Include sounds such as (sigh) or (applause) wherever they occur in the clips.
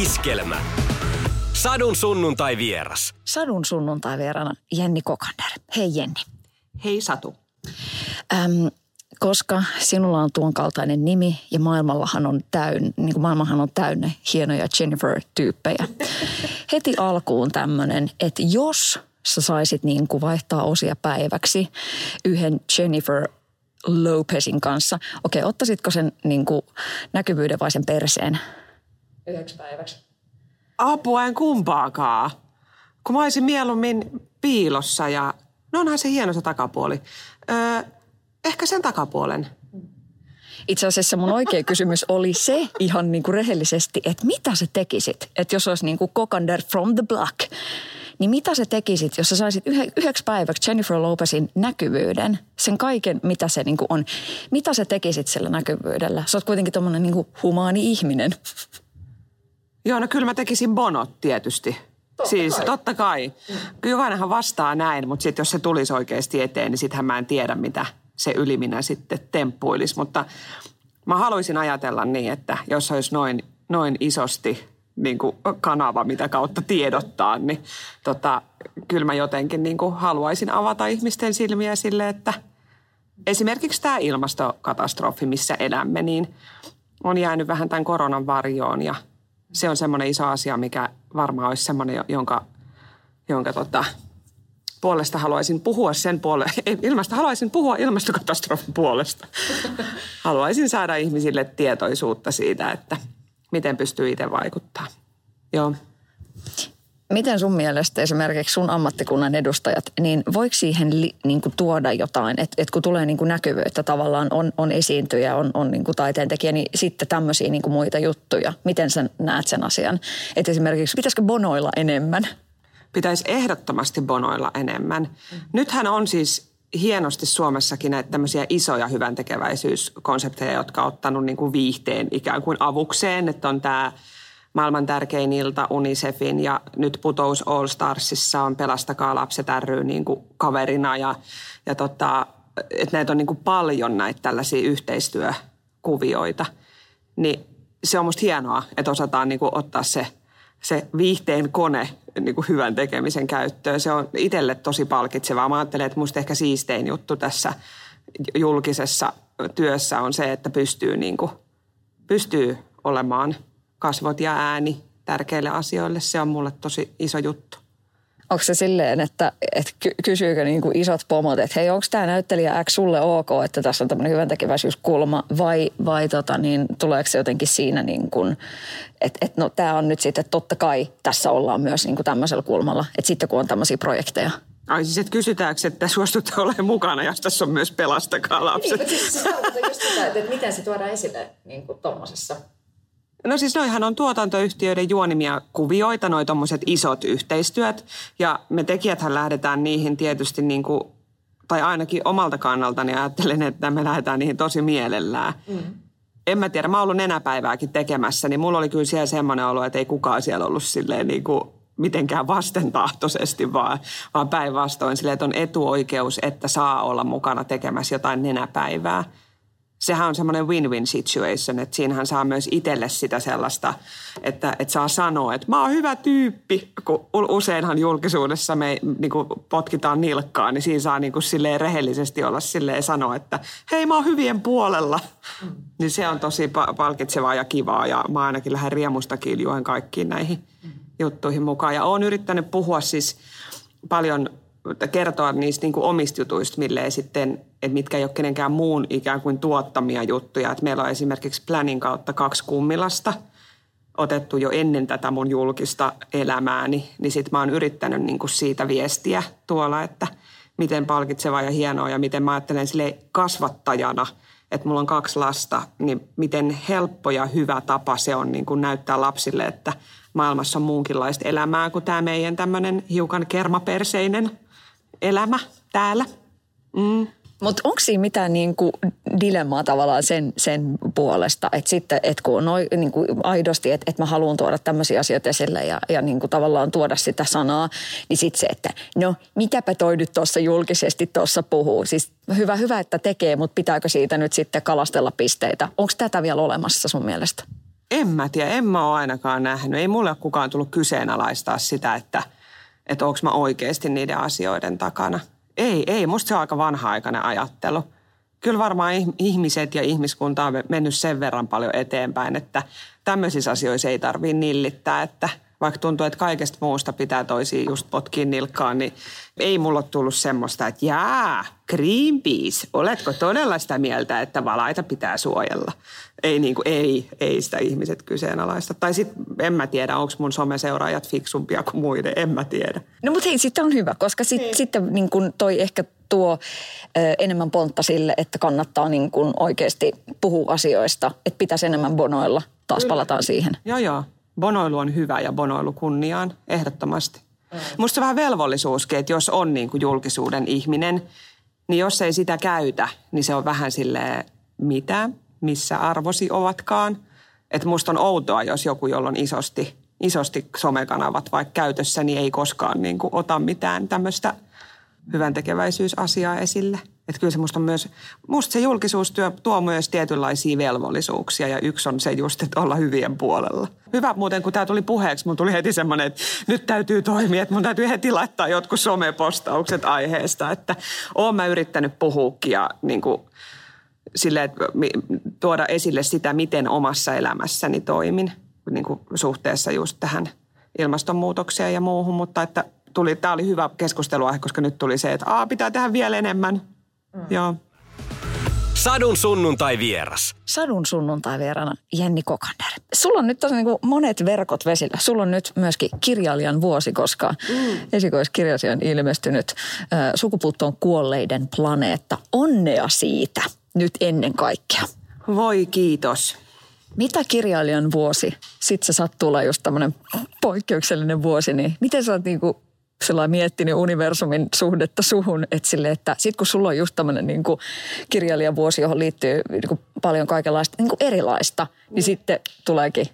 Iskelmä. Sadun sunnuntai vieras. Sadun sunnuntai vierana Jenni Kokander. Hei Jenni. Hei Satu. Äm, koska sinulla on tuon kaltainen nimi ja maailmallahan on täynnä, niin kuin maailmahan on täynnä hienoja Jennifer-tyyppejä. (laughs) Heti alkuun tämmöinen, että jos sä saisit niin kuin vaihtaa osia päiväksi yhden Jennifer Lopezin kanssa. Okei, ottaisitko sen niin kuin näkyvyyden vai sen perseen? Yhdeksi päiväksi. Apua en kumpaakaan. Kun mä olisin mieluummin piilossa ja... No onhan se hieno se takapuoli. Öö, ehkä sen takapuolen. Itse asiassa mun oikea kysymys oli se ihan niin kuin rehellisesti, että mitä sä tekisit, että jos olisi niin kuin Kokander from the block, niin mitä sä tekisit, jos sä saisit yhe, yhdeksi päiväksi Jennifer Lopezin näkyvyyden, sen kaiken, mitä se niin kuin on. Mitä sä tekisit sillä näkyvyydellä? Sä oot kuitenkin tommonen niin kuin humaani ihminen. Joo, no kyllä mä tekisin bonot tietysti. Totta siis kai. totta kai. Jokainenhan vastaa näin, mutta sitten jos se tulisi oikeasti eteen, niin sittenhän mä en tiedä, mitä se yliminä sitten temppuilisi. Mutta mä haluaisin ajatella niin, että jos olisi noin, noin isosti niin kuin kanava, mitä kautta tiedottaa, niin tota, kyllä mä jotenkin niin kuin haluaisin avata ihmisten silmiä sille, että esimerkiksi tämä ilmastokatastrofi, missä elämme, niin on jäänyt vähän tämän koronan varjoon ja se on semmoinen iso asia, mikä varmaan olisi semmoinen, jonka, jonka tota, puolesta haluaisin puhua sen puolesta, (laughs) ilmasta haluaisin puhua ilmastokatastrofin puolesta. (laughs) haluaisin saada ihmisille tietoisuutta siitä, että miten pystyy itse vaikuttaa. Joo. Miten sun mielestä esimerkiksi sun ammattikunnan edustajat, niin voiko siihen li, niin kuin tuoda jotain, että et kun tulee niin kuin näkyvyyttä tavallaan, on, on esiintyjä, on, on niin kuin taiteentekijä, niin sitten tämmöisiä niin kuin muita juttuja. Miten sä näet sen asian? Että esimerkiksi pitäisikö bonoilla enemmän? Pitäisi ehdottomasti bonoilla enemmän. Mm. Nythän on siis hienosti Suomessakin näitä tämmöisiä isoja hyvän tekeväisyyskonsepteja, jotka on ottanut niin kuin viihteen ikään kuin avukseen, että on tämä maailman tärkein ilta Unicefin ja nyt Putous All Starsissa on Pelastakaa lapset ry niin kuin kaverina ja, ja tota, että näitä on niin kuin paljon näitä tällaisia yhteistyökuvioita. Niin se on musta hienoa, että osataan niin kuin ottaa se, se viihteen kone niin kuin hyvän tekemisen käyttöön. Se on itselle tosi palkitsevaa. Mä ajattelen, että musta ehkä siistein juttu tässä julkisessa työssä on se, että pystyy, niin kuin, pystyy olemaan – kasvot ja ääni tärkeille asioille. Se on mulle tosi iso juttu. Onko se silleen, että, että kysyykö niin kuin isot pomot, että hei, onko tämä näyttelijä X sulle ok, että tässä on tämmöinen hyvän tekeväisyyskulma, vai, vai tota, niin, tuleeko se jotenkin siinä, niin kuin, että, että no tämä on nyt sitten, että totta kai tässä ollaan myös niin kuin tämmöisellä kulmalla, että sitten kun on tämmöisiä projekteja. Ai siis, että kysytäänkö, että suostutte olemaan mukana, jos tässä on myös pelastakaa lapset. Niin, siis se just sitä, että miten se tuodaan esille niin kuin tommosessa No siis noihan on tuotantoyhtiöiden juonimia kuvioita, noi tommoset isot yhteistyöt. Ja me tekijäthän lähdetään niihin tietysti niin kuin, tai ainakin omalta kannaltani ajattelen, että me lähdetään niihin tosi mielellään. Mm. En mä tiedä, mä oon ollut nenäpäivääkin tekemässä, niin mulla oli kyllä siellä semmoinen olo, että ei kukaan siellä ollut silleen niin kuin mitenkään vastentahtoisesti, vaan, vaan päinvastoin silleen, että on etuoikeus, että saa olla mukana tekemässä jotain nenäpäivää sehän on semmoinen win-win situation, että siinähän saa myös itselle sitä sellaista, että, että saa sanoa, että mä oon hyvä tyyppi, kun useinhan julkisuudessa me niin kuin potkitaan nilkkaa, niin siinä saa niin kuin silleen rehellisesti olla silleen sanoa, että hei mä oon hyvien puolella. Mm. Niin se on tosi palkitsevaa ja kivaa ja mä ainakin lähden riemusta kiljuen kaikkiin näihin mm. juttuihin mukaan. Ja oon yrittänyt puhua siis paljon kertoa niistä niin kuin omista jutuista, mille sitten, että mitkä ei ole kenenkään muun ikään kuin tuottamia juttuja. Että meillä on esimerkiksi Planin kautta kaksi kummilasta otettu jo ennen tätä mun julkista elämääni, niin sitten mä oon yrittänyt niin kuin siitä viestiä tuolla, että miten palkitsevaa ja hienoa ja miten mä ajattelen sille kasvattajana, että mulla on kaksi lasta, niin miten helppo ja hyvä tapa se on niin kuin näyttää lapsille, että maailmassa on muunkinlaista elämää kuin tämä meidän tämmöinen hiukan kermaperseinen elämä täällä. Mm. Mutta onko siinä mitään niinku dilemmaa tavallaan sen, sen puolesta, että sitten, että kun on noi, niinku aidosti, että, että mä haluan tuoda tämmöisiä asioita esille ja, ja niinku tavallaan tuoda sitä sanaa, niin sitten se, että no mitäpä toi nyt tuossa julkisesti tuossa puhuu. Siis hyvä, hyvä, että tekee, mutta pitääkö siitä nyt sitten kalastella pisteitä? Onko tätä vielä olemassa sun mielestä? En mä tiedä, en mä ole ainakaan nähnyt. Ei mulle kukaan tullut kyseenalaistaa sitä, että, että onko mä oikeasti niiden asioiden takana. Ei, ei. Musta se on aika vanha-aikainen ajattelu. Kyllä varmaan ihmiset ja ihmiskunta on mennyt sen verran paljon eteenpäin, että tämmöisissä asioissa ei tarvitse nillittää, että vaikka tuntuu, että kaikesta muusta pitää toisiin just potkin nilkkaan, niin ei mulla ole tullut semmoista, että jaa, Greenpeace, oletko todella sitä mieltä, että valaita pitää suojella? Ei, niin kuin, ei, ei sitä ihmiset kyseenalaista. Tai sitten en mä tiedä, onko mun someseuraajat fiksumpia kuin muiden, en mä tiedä. No mutta hei, sitten on hyvä, koska sit, niin. sitten niin kun toi ehkä tuo ö, enemmän pontta sille, että kannattaa niin kun oikeasti puhua asioista, että pitäisi enemmän bonoilla. Taas Kyllä. palataan siihen. Joo, joo. Bonoilu on hyvä ja bonoilu kunniaan, ehdottomasti. Mm. Musta vähän velvollisuuskin, että jos on niin kuin julkisuuden ihminen, niin jos ei sitä käytä, niin se on vähän silleen, mitä, missä arvosi ovatkaan. Että musta on outoa, jos joku, jolla on isosti, isosti somekanavat vaikka käytössä, niin ei koskaan niin kuin ota mitään tämmöistä hyvän tekeväisyysasiaa esille. Että kyllä se musta on myös, musta se julkisuustyö tuo myös tietynlaisia velvollisuuksia ja yksi on se just, että olla hyvien puolella. Hyvä muuten, kun tämä tuli puheeksi, mun tuli heti semmoinen, että nyt täytyy toimia, että mun täytyy heti laittaa jotkut somepostaukset aiheesta, että oon mä yrittänyt puhuukin ja niin kuin, sille, että tuoda esille sitä, miten omassa elämässäni toimin niin kuin suhteessa just tähän ilmastonmuutokseen ja muuhun, mutta että tuli, tämä oli hyvä keskustelua, koska nyt tuli se, että Aa, pitää tehdä vielä enemmän. Mm. Joo. Sadun sunnuntai vieras. Sadun sunnuntai vierana Jenni Kokander. Sulla on nyt tosi niin monet verkot vesillä. Sulla on nyt myöskin kirjailijan vuosi, koska mm. esikoiskirjasi on ilmestynyt äh, Sukupuuttoon kuolleiden planeetta. Onnea siitä nyt ennen kaikkea. Voi kiitos. Mitä kirjailijan vuosi? Sitten se sattuu olla just tämmöinen poikkeuksellinen vuosi, niin miten sä oot niinku sillä miettinyt universumin suhdetta suhun, että sille, että sit kun sulla on just tämmöinen niin kirjailijavuosi, johon liittyy niin kuin paljon kaikenlaista niin kuin erilaista, niin mm. sitten tuleekin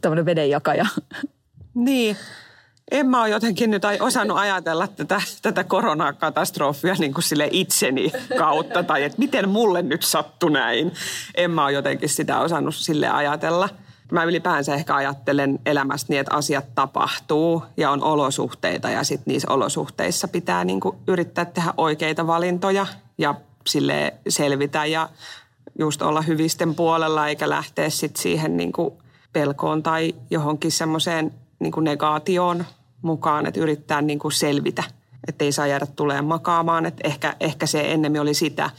tämmöinen vedenjakaja. Niin. En mä ole jotenkin nyt osannut ajatella tätä, tätä koronakatastrofia niin kuin sille itseni kautta, tai että miten mulle nyt sattui näin. En mä ole jotenkin sitä osannut sille ajatella – mä ylipäänsä ehkä ajattelen elämästä niin, että asiat tapahtuu ja on olosuhteita ja sitten niissä olosuhteissa pitää niin kuin yrittää tehdä oikeita valintoja ja sille selvitä ja just olla hyvisten puolella eikä lähteä sitten siihen niin kuin pelkoon tai johonkin semmoiseen niin kuin negaatioon mukaan, että yrittää niin kuin selvitä, että ei saa jäädä tulee makaamaan, että ehkä, ehkä se ennemmin oli sitä.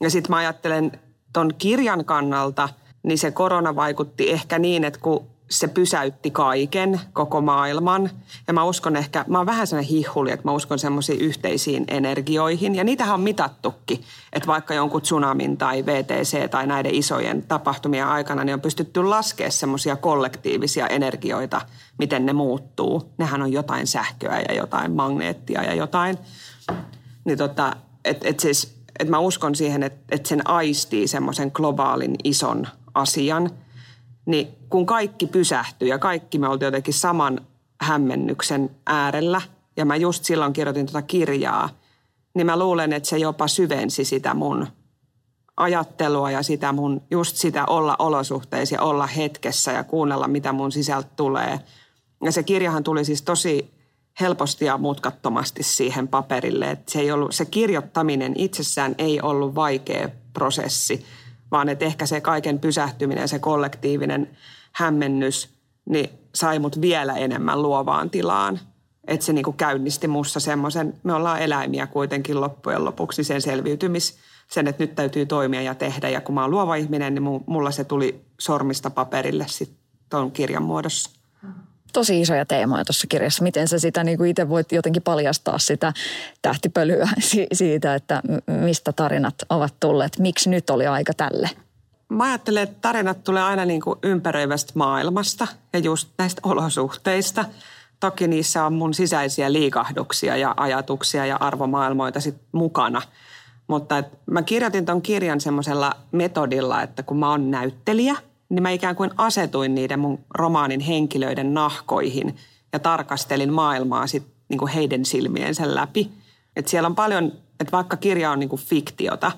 Ja sitten mä ajattelen ton kirjan kannalta – niin se korona vaikutti ehkä niin, että kun se pysäytti kaiken, koko maailman. Ja mä uskon ehkä, mä oon vähän sellainen hihuli, että mä uskon semmoisiin yhteisiin energioihin. Ja niitähän on mitattukin, että vaikka jonkun tsunamin tai VTC tai näiden isojen tapahtumien aikana, niin on pystytty laskemaan semmoisia kollektiivisia energioita, miten ne muuttuu. Nehän on jotain sähköä ja jotain magneettia ja jotain. Niin tota, että et siis, et mä uskon siihen, että et sen aistii semmoisen globaalin ison asian, niin kun kaikki pysähtyi ja kaikki me oltiin jotenkin saman hämmennyksen äärellä, ja mä just silloin kirjoitin tuota kirjaa, niin mä luulen, että se jopa syvensi sitä mun ajattelua ja sitä mun, just sitä olla olosuhteissa ja olla hetkessä ja kuunnella, mitä mun sisältä tulee. Ja se kirjahan tuli siis tosi helposti ja mutkattomasti siihen paperille. Että se, ei ollut, se kirjoittaminen itsessään ei ollut vaikea prosessi, vaan että ehkä se kaiken pysähtyminen, se kollektiivinen hämmennys, niin sai mut vielä enemmän luovaan tilaan. Että se niinku käynnisti mussa semmoisen, me ollaan eläimiä kuitenkin loppujen lopuksi sen selviytymis, sen, että nyt täytyy toimia ja tehdä. Ja kun mä oon luova ihminen, niin mulla se tuli sormista paperille sitten tuon kirjan muodossa tosi isoja teemoja tuossa kirjassa. Miten sä sitä niin kuin itse voit jotenkin paljastaa sitä tähtipölyä (laughs) siitä, että mistä tarinat ovat tulleet. Miksi nyt oli aika tälle? Mä ajattelen, että tarinat tulee aina niin kuin ympäröivästä maailmasta ja just näistä olosuhteista. Toki niissä on mun sisäisiä liikahduksia ja ajatuksia ja arvomaailmoita sit mukana. Mutta et mä kirjoitin ton kirjan semmoisella metodilla, että kun mä oon näyttelijä – niin mä ikään kuin asetuin niiden mun romaanin henkilöiden nahkoihin ja tarkastelin maailmaa sit niin kuin heidän silmiensä läpi. Et siellä on paljon, että vaikka kirja on niin kuin fiktiota,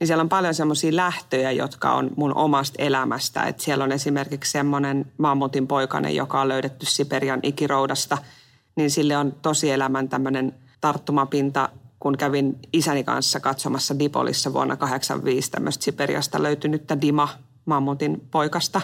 niin siellä on paljon semmoisia lähtöjä, jotka on mun omasta elämästä. Et siellä on esimerkiksi semmoinen mammutin poikainen, joka on löydetty Siperian ikiroudasta, niin sille on tosielämän tämmöinen tarttumapinta, kun kävin isäni kanssa katsomassa Dipolissa vuonna 1985 tämmöistä Siperiasta löytynyttä Dima mammutin poikasta.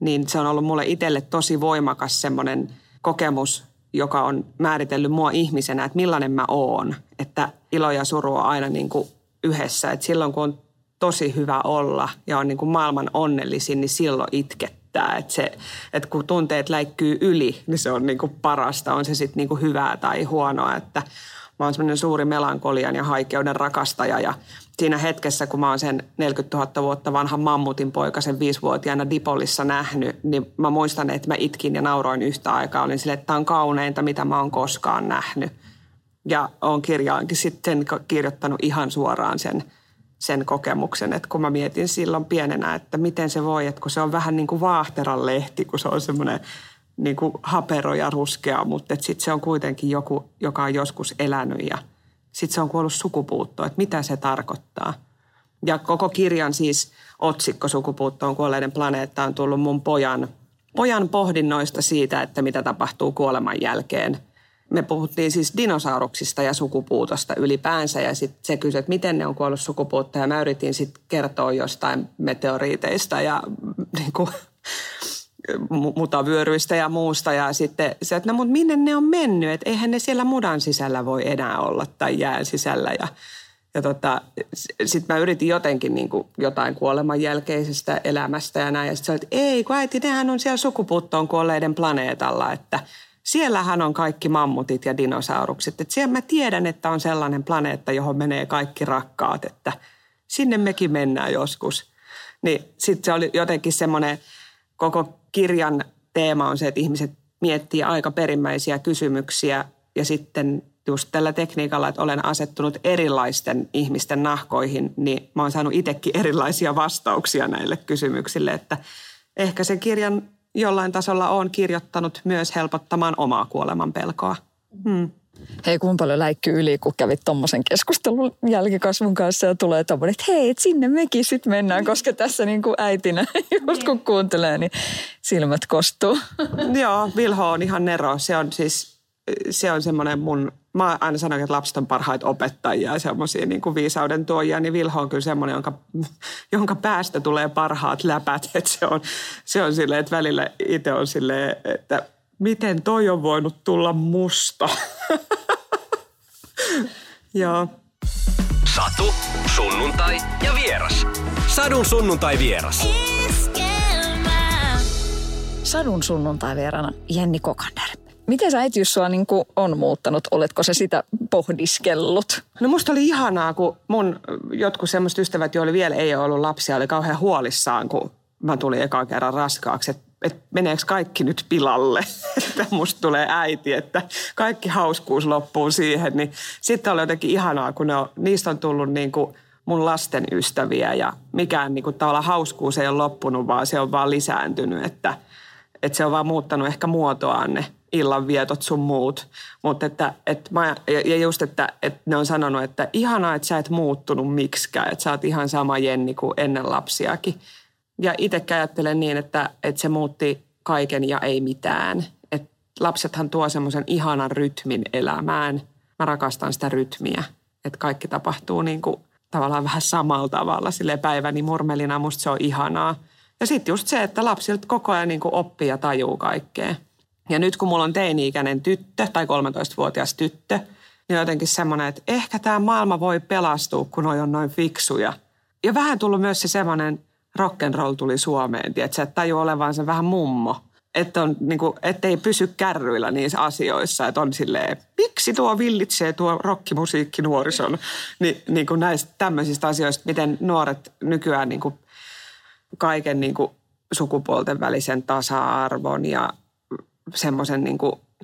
Niin se on ollut mulle itselle tosi voimakas semmoinen kokemus, joka on määritellyt mua ihmisenä, että millainen mä oon. Että ilo ja suru on aina niin kuin yhdessä. Että silloin kun on tosi hyvä olla ja on niin kuin maailman onnellisin, niin silloin itkettää. Että, se, että kun tunteet läikkyy yli, niin se on niin kuin parasta. On se sitten niin kuin hyvää tai huonoa. Että mä oon semmoinen suuri melankolian ja haikeuden rakastaja ja siinä hetkessä, kun mä oon sen 40 000 vuotta vanhan mammutin poikasen viisivuotiaana Dipolissa nähnyt, niin mä muistan, että mä itkin ja nauroin yhtä aikaa. Olin silleen, että tämä on kauneinta, mitä mä oon koskaan nähnyt. Ja oon kirjaankin sitten kirjoittanut ihan suoraan sen, sen kokemuksen, että kun mä mietin silloin pienenä, että miten se voi, että kun se on vähän niin kuin vaahteran lehti, kun se on semmoinen niin kuin hapero ja ruskea, mutta sitten se on kuitenkin joku, joka on joskus elänyt ja sitten se on kuollut sukupuuttoon, että mitä se tarkoittaa. Ja koko kirjan siis otsikko Sukupuuttoon kuolleiden planeetta on tullut mun pojan, pojan pohdinnoista siitä, että mitä tapahtuu kuoleman jälkeen – me puhuttiin siis dinosauruksista ja sukupuutosta ylipäänsä ja sitten se kysyi, että miten ne on kuollut sukupuutta ja mä yritin sitten kertoa jostain meteoriiteista ja (laughs) niin kuin, mutavyöryistä ja muusta ja sitten se, että no mutta minne ne on mennyt, että eihän ne siellä mudan sisällä voi enää olla tai jään sisällä ja ja tota, sitten mä yritin jotenkin niin kuin jotain kuoleman jälkeisestä elämästä ja näin. Ja sitten että ei, kun äiti, nehän on siellä sukupuuttoon kuolleiden planeetalla, että – siellähän on kaikki mammutit ja dinosaurukset. Et siellä mä tiedän, että on sellainen planeetta, johon menee kaikki rakkaat, että sinne mekin mennään joskus. Niin sitten se oli jotenkin semmoinen, koko kirjan teema on se, että ihmiset miettii aika perimmäisiä kysymyksiä ja sitten just tällä tekniikalla, että olen asettunut erilaisten ihmisten nahkoihin, niin mä oon saanut itsekin erilaisia vastauksia näille kysymyksille, että ehkä se kirjan jollain tasolla on kirjoittanut myös helpottamaan omaa kuoleman pelkoa. Hmm. Hei, kuinka paljon läikky yli, kun kävit tuommoisen keskustelun jälkikasvun kanssa ja tulee tuommoinen, että hei, et sinne mekin sitten mennään, koska tässä niin kuin äitinä, (laughs) just kun kuuntelee, niin silmät kostuu. (laughs) Joo, Vilho on ihan nero. Se on siis, se on semmoinen mun mä aina sanon, että lapset on parhaita opettajia ja semmoisia niin kuin viisauden tuojia, niin Vilho on kyllä semmoinen, jonka, (laughs) jonka päästä tulee parhaat läpät. Että se on, se on silleen, että välillä itse on silleen, että miten toi on voinut tulla musta. (laughs) Joo. Satu, sunnuntai ja vieras. Sadun sunnuntai vieras. Sadun sunnuntai vierana Jenni Kokander. Miten sä äitiys sua niin on muuttanut? Oletko se sitä pohdiskellut? No musta oli ihanaa, kun mun jotkut semmoiset ystävät, joilla vielä ei ole ollut lapsia, oli kauhean huolissaan, kun mä tulin ekan kerran raskaaksi, että että meneekö kaikki nyt pilalle, (laughs) että musta tulee äiti, että kaikki hauskuus loppuu siihen. Niin sitten oli jotenkin ihanaa, kun ne on, niistä on tullut niin kuin mun lasten ystäviä ja mikään niin kuin tavallaan hauskuus ei ole loppunut, vaan se on vaan lisääntynyt, että, että se on vaan muuttanut ehkä muotoaan ne illanvietot sun muut. Mutta että, että mä, ja just, että, että ne on sanonut, että ihanaa, että sä et muuttunut miksikään, että sä oot ihan sama Jenni kuin ennen lapsiakin. Ja itse ajattelen niin, että, että se muutti kaiken ja ei mitään. Että lapsethan tuo semmoisen ihanan rytmin elämään. Mä rakastan sitä rytmiä, että kaikki tapahtuu niin kuin tavallaan vähän samalla tavalla. Sille päiväni murmelina musta se on ihanaa. Ja sitten just se, että lapsilta koko ajan niin kuin oppii ja tajuu kaikkea. Ja nyt kun mulla on teini-ikäinen tyttö tai 13-vuotias tyttö, niin jotenkin semmoinen, että ehkä tämä maailma voi pelastua, kun on noin fiksuja. Ja vähän tullut myös se semmoinen rock'n'roll tuli Suomeen, tiedätkö, että tajuu olevansa vähän mummo. Että on, niin kuin, ettei pysy kärryillä niissä asioissa, että on silleen, miksi tuo villitsee tuo rockimusiikki nuorison, Ni, niin kuin näistä tämmöisistä asioista, miten nuoret nykyään niin kuin kaiken niin kuin sukupuolten välisen tasa-arvon ja semmoisen niin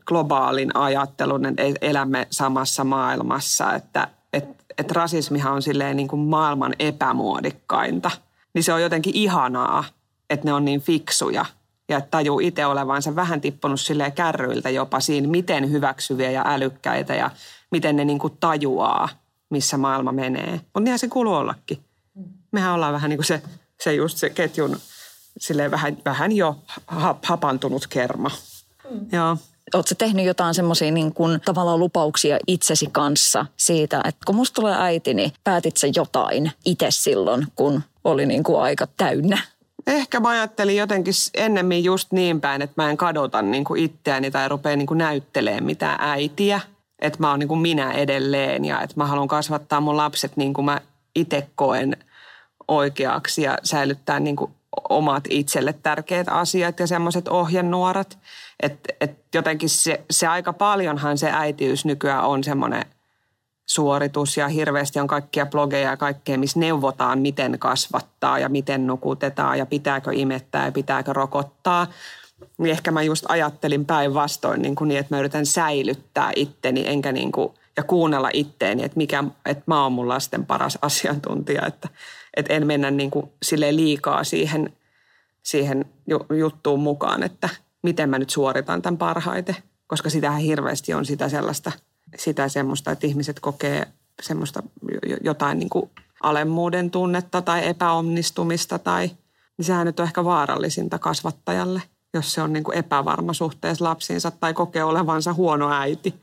globaalin ajattelun, että elämme samassa maailmassa, että et, et rasismihan on silleen niin kuin maailman epämuodikkainta. Niin se on jotenkin ihanaa, että ne on niin fiksuja ja että tajuu itse olevansa vähän tippunut silleen kärryiltä jopa siinä, miten hyväksyviä ja älykkäitä ja miten ne niin kuin tajuaa, missä maailma menee. Mutta niinhän se kuuluu ollakin. Mehän ollaan vähän niin kuin se, se just se ketjun silleen vähän, vähän jo hapantunut kerma. Mm. Joo. Oletko tehnyt jotain semmoisia niin kuin, tavallaan lupauksia itsesi kanssa siitä, että kun musta tulee äiti, niin päätit sä jotain itse silloin, kun oli niin kuin aika täynnä? Ehkä mä ajattelin jotenkin ennemmin just niin päin, että mä en kadota niin kuin itseäni tai rupea niin kuin näyttelemään mitään äitiä. Että mä oon niin kuin minä edelleen ja että mä haluan kasvattaa mun lapset niin kuin mä itse koen oikeaksi ja säilyttää niin kuin omat itselle tärkeät asiat ja semmoiset ohjenuorat. Että et jotenkin se, se aika paljonhan se äitiys nykyään on semmoinen suoritus ja hirveästi on kaikkia blogeja ja kaikkea, missä neuvotaan, miten kasvattaa ja miten nukutetaan ja pitääkö imettää ja pitääkö rokottaa. Niin ehkä mä just ajattelin päinvastoin niin, kuin niin että mä yritän säilyttää itteni enkä niin kuin, ja kuunnella itteeni, että, mikä, että mä oon mun lasten paras asiantuntija, että, että en mennä niin kuin sille liikaa siihen, siihen juttuun mukaan, että miten mä nyt suoritan tämän parhaiten, koska sitähän hirveästi on sitä sellaista, sitä semmoista, että ihmiset kokee semmoista jotain niin kuin alemmuuden tunnetta tai epäonnistumista tai niin sehän nyt on ehkä vaarallisinta kasvattajalle, jos se on niin kuin epävarma suhteessa lapsiinsa tai kokee olevansa huono äiti.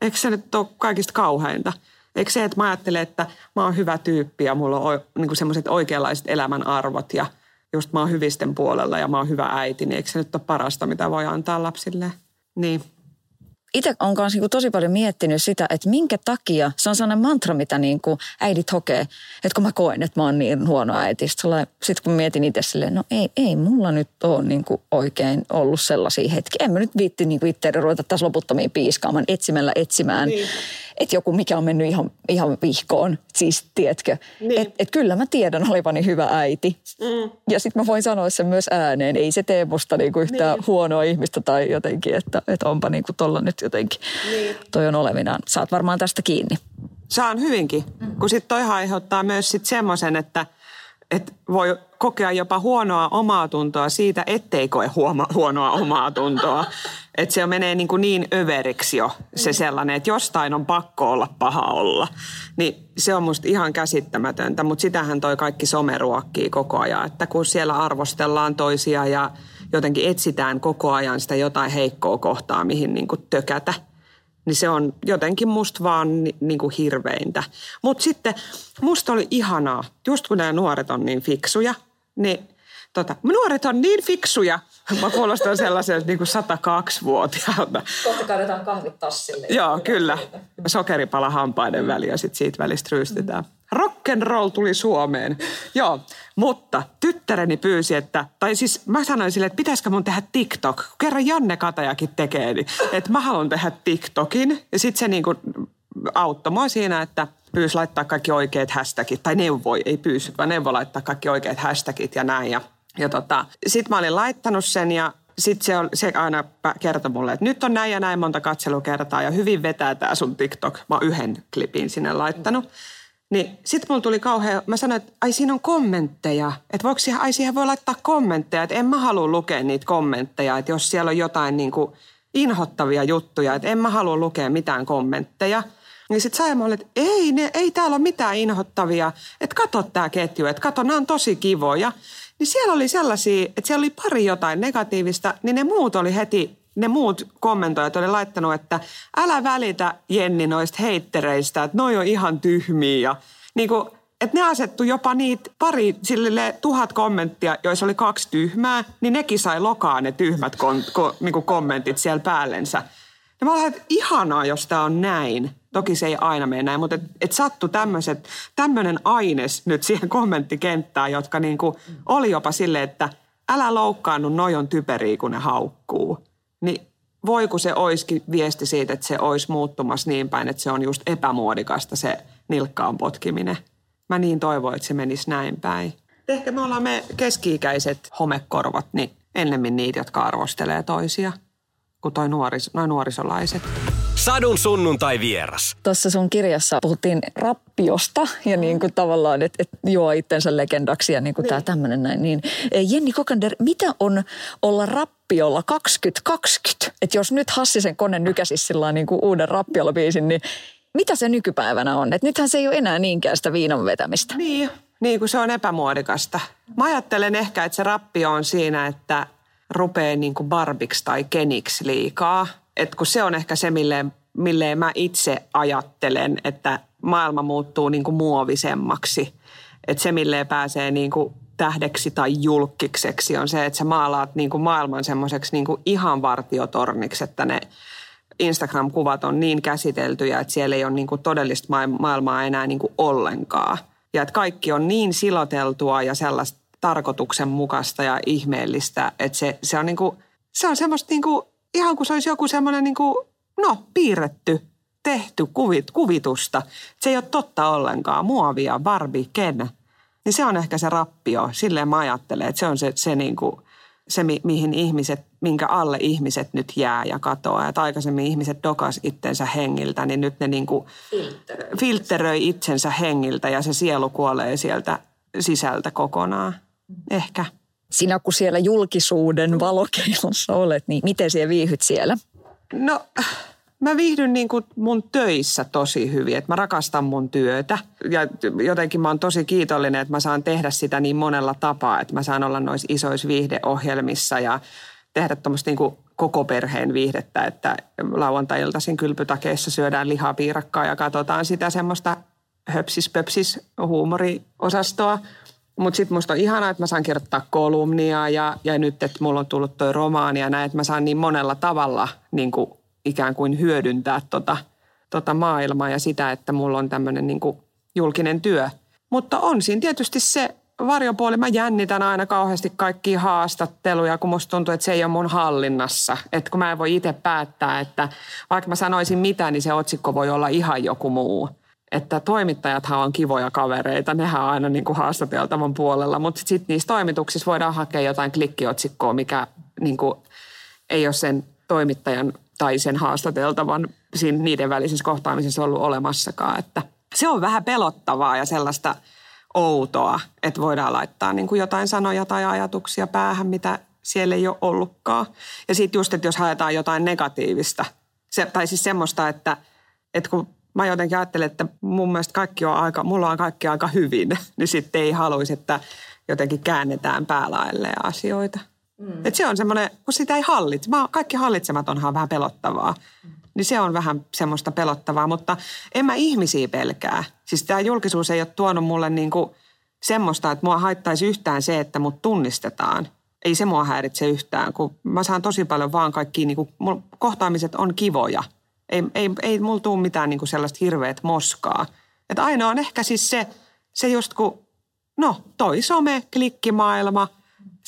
Eikö se nyt ole kaikista kauheinta? Eikö se, että mä ajattelen, että mä oon hyvä tyyppi ja mulla on niin semmoiset oikeanlaiset elämän arvot ja just mä oon hyvisten puolella ja mä oon hyvä äiti, niin eikö se nyt ole parasta, mitä voi antaa lapsille? Niin itse olen kanssa niin tosi paljon miettinyt sitä, että minkä takia, se on sellainen mantra, mitä niin kuin äidit hokee, että kun mä koen, että mä oon niin huono äiti. Sitten kun mietin itse silleen, no ei, ei mulla nyt ole niin kuin oikein ollut sellaisia hetkiä. En mä nyt viitti niin kuin itse ruveta tässä loputtomiin piiskaamaan, etsimällä etsimään. Niin että joku mikä on mennyt ihan, ihan vihkoon, siis tiedätkö. Niin. Että et kyllä mä tiedän olevani hyvä äiti. Mm. Ja sitten mä voin sanoa sen myös ääneen. Ei se tee musta niinku yhtään niin. huonoa ihmistä tai jotenkin, että, että onpa niinku tolla nyt jotenkin. Niin. Toi on olevinaan. Saat varmaan tästä kiinni. Saan hyvinkin, mm. kun sitten toi aiheuttaa myös sitten semmoisen, että – että voi kokea jopa huonoa omaa tuntoa siitä, ettei koe huoma, huonoa omaa tuntoa. Että se menee niin, kuin niin överiksi jo se sellainen, että jostain on pakko olla paha olla. Niin se on musta ihan käsittämätöntä, mutta sitähän toi kaikki some ruokkii koko ajan. Että kun siellä arvostellaan toisia ja jotenkin etsitään koko ajan sitä jotain heikkoa kohtaa, mihin niin kuin tökätä – niin se on jotenkin musta vaan ni, niin kuin hirveintä. Mutta sitten musta oli ihanaa, just kun nämä nuoret on niin fiksuja, niin tota, nuoret on niin fiksuja. Mä kuulostan sellaiselta niin kuin 102-vuotiaalta. Kohta kaadetaan kahvit tassille. Joo, kyllä. Sokeripala hampaiden väliä ja sitten siitä välistä ryystetään. Mm roll tuli Suomeen. Joo, mutta tyttäreni pyysi, että, tai siis mä sanoin sille, että pitäisikö mun tehdä TikTok. Kerran Janne Katajakin tekee, niin, että mä haluan tehdä TikTokin. Ja sitten se niinku auttoi mua siinä, että pyysi laittaa kaikki oikeat hashtagit, tai neuvoi, ei pyysi, vaan neuvoi laittaa kaikki oikeat hashtagit ja näin. Ja, ja tota, sitten mä olin laittanut sen ja sitten se, se aina kertoi mulle, että nyt on näin ja näin monta katselukertaa ja hyvin vetää tämä sun TikTok. Mä oon yhden klipin sinne laittanut. Niin sitten mulla tuli kauhean, mä sanoin, että ai siinä on kommentteja. Että voiko siihen, ai siihen voi laittaa kommentteja. Että en mä halua lukea niitä kommentteja. Että jos siellä on jotain niin kuin inhottavia juttuja, että en mä halua lukea mitään kommentteja. Niin sitten sai mulle, että ei, ne, ei täällä ole mitään inhottavia. Että kato tämä ketju, että kato, nämä on tosi kivoja. Niin siellä oli sellaisia, että siellä oli pari jotain negatiivista, niin ne muut oli heti ne muut kommentoijat oli laittanut, että älä välitä Jenni noista heittereistä, että noi on ihan tyhmiä. Ja niin kuin, että ne asettu jopa niitä pari, sille tuhat kommenttia, joissa oli kaksi tyhmää, niin nekin sai lokaa ne tyhmät kon, ko, niin kommentit siellä päällensä. Ja mä olen, että ihanaa, jos tämä on näin. Toki se ei aina mene näin, mutta et, et sattu tämmöinen aines nyt siihen kommenttikenttään, jotka niin kuin oli jopa silleen, että älä loukkaannu, noi on typeriä, kun ne haukkuu niin voiko se oiskin viesti siitä, että se olisi muuttumassa niin päin, että se on just epämuodikasta se nilkkaan potkiminen. Mä niin toivoin, että se menisi näin päin. Ehkä me ollaan me keski-ikäiset homekorvat, niin ennemmin niitä, jotka arvostelee toisia, kuin toi nuoris, noi nuorisolaiset. Sadun sunnuntai vieras. Tuossa sun kirjassa puhuttiin rappiosta ja niin kuin tavallaan, että et juo itsensä legendaksi ja niin kuin niin. tämä tämmöinen näin. Niin, eh, Jenni Kokander, mitä on olla rappiolla 2020? Että jos nyt Hassisen kone nykäsisi sillä niin kuin uuden rappiolla biisin, niin mitä se nykypäivänä on? Et nythän se ei ole enää niinkään sitä viinan vetämistä. Niin, Niin kuin se on epämuodikasta. Mä ajattelen ehkä, että se rappio on siinä, että rupeaa niin kuin barbiksi tai keniksi liikaa. Et kun se on ehkä se, milleen, milleen mä itse ajattelen, että maailma muuttuu niin kuin muovisemmaksi. Että se, milleen pääsee niin kuin tähdeksi tai julkikseksi on se, että sä maalaat niin kuin maailman semmoiseksi niin ihan vartiotorniksi, että ne Instagram-kuvat on niin käsiteltyjä, että siellä ei ole niin kuin todellista maailmaa enää niin kuin ollenkaan. Ja että kaikki on niin siloteltua ja sellaista tarkoituksenmukaista ja ihmeellistä, että se, se on, niin kuin, se on semmoista niin kuin, ihan kuin se olisi joku semmoinen niin kuin, no, piirretty, tehty kuvit, kuvitusta. Se ei ole totta ollenkaan. Muovia, Barbie, Ken. Niin se on ehkä se rappio. Silleen mä ajattelen, että se on se, se, niin kuin, se mi, mihin ihmiset, minkä alle ihmiset nyt jää ja katoaa. Että aikaisemmin ihmiset dokas itsensä hengiltä, niin nyt ne niin kuin filtteröi. filtteröi itsensä hengiltä ja se sielu kuolee sieltä sisältä kokonaan. Ehkä. Sinä kun siellä julkisuuden valokeilossa olet, niin miten siellä viihyt siellä? No mä viihdyn niin kuin mun töissä tosi hyvin, että mä rakastan mun työtä. Ja jotenkin mä oon tosi kiitollinen, että mä saan tehdä sitä niin monella tapaa, että mä saan olla noissa isoissa viihdeohjelmissa ja tehdä tuommoista niin koko perheen viihdettä, että lauantai-iltaisin kylpytakeissa syödään lihapiirakkaa ja katsotaan sitä semmoista höpsis-pöpsis huumoriosastoa. Mutta sitten musta on ihanaa, että mä saan kirjoittaa kolumnia ja, ja nyt, että mulla on tullut toi romaani ja näin, että mä saan niin monella tavalla niin kuin ikään kuin hyödyntää tota, tota maailmaa ja sitä, että mulla on tämmöinen niin julkinen työ. Mutta on siinä tietysti se varjopuoli. Mä jännitän aina kauheasti kaikki haastatteluja, kun musta tuntuu, että se ei ole mun hallinnassa. Että kun mä en voi itse päättää, että vaikka mä sanoisin mitä, niin se otsikko voi olla ihan joku muu. Että toimittajathan on kivoja kavereita, nehän on aina niin kuin haastateltavan puolella, mutta sitten niissä toimituksissa voidaan hakea jotain klikkiotsikkoa, mikä niin kuin ei ole sen toimittajan tai sen haastateltavan siinä niiden välisessä kohtaamisessa ollut olemassakaan. Että se on vähän pelottavaa ja sellaista outoa, että voidaan laittaa niin kuin jotain sanoja tai ajatuksia päähän, mitä siellä ei ole ollutkaan. Ja sitten just, että jos haetaan jotain negatiivista, se, tai siis semmoista, että, että kun mä jotenkin ajattelen, että mun mielestä kaikki on aika, mulla on kaikki aika hyvin, (laughs) niin sitten ei haluaisi, että jotenkin käännetään päälailleen asioita. Mm. Et se on semmoinen, kun sitä ei hallitse. Kaikki hallitsematonhan on vähän pelottavaa. Mm. Niin se on vähän semmoista pelottavaa, mutta en mä ihmisiä pelkää. Siis tämä julkisuus ei ole tuonut mulle niinku semmoista, että mua haittaisi yhtään se, että mut tunnistetaan. Ei se mua häiritse yhtään, kun mä saan tosi paljon vaan kaikki, niinku, kohtaamiset on kivoja. Ei, ei, ei mulla tule mitään niinku sellaista hirveät moskaa. Että aina on ehkä siis se, se just kun, no toi some, klikkimaailma –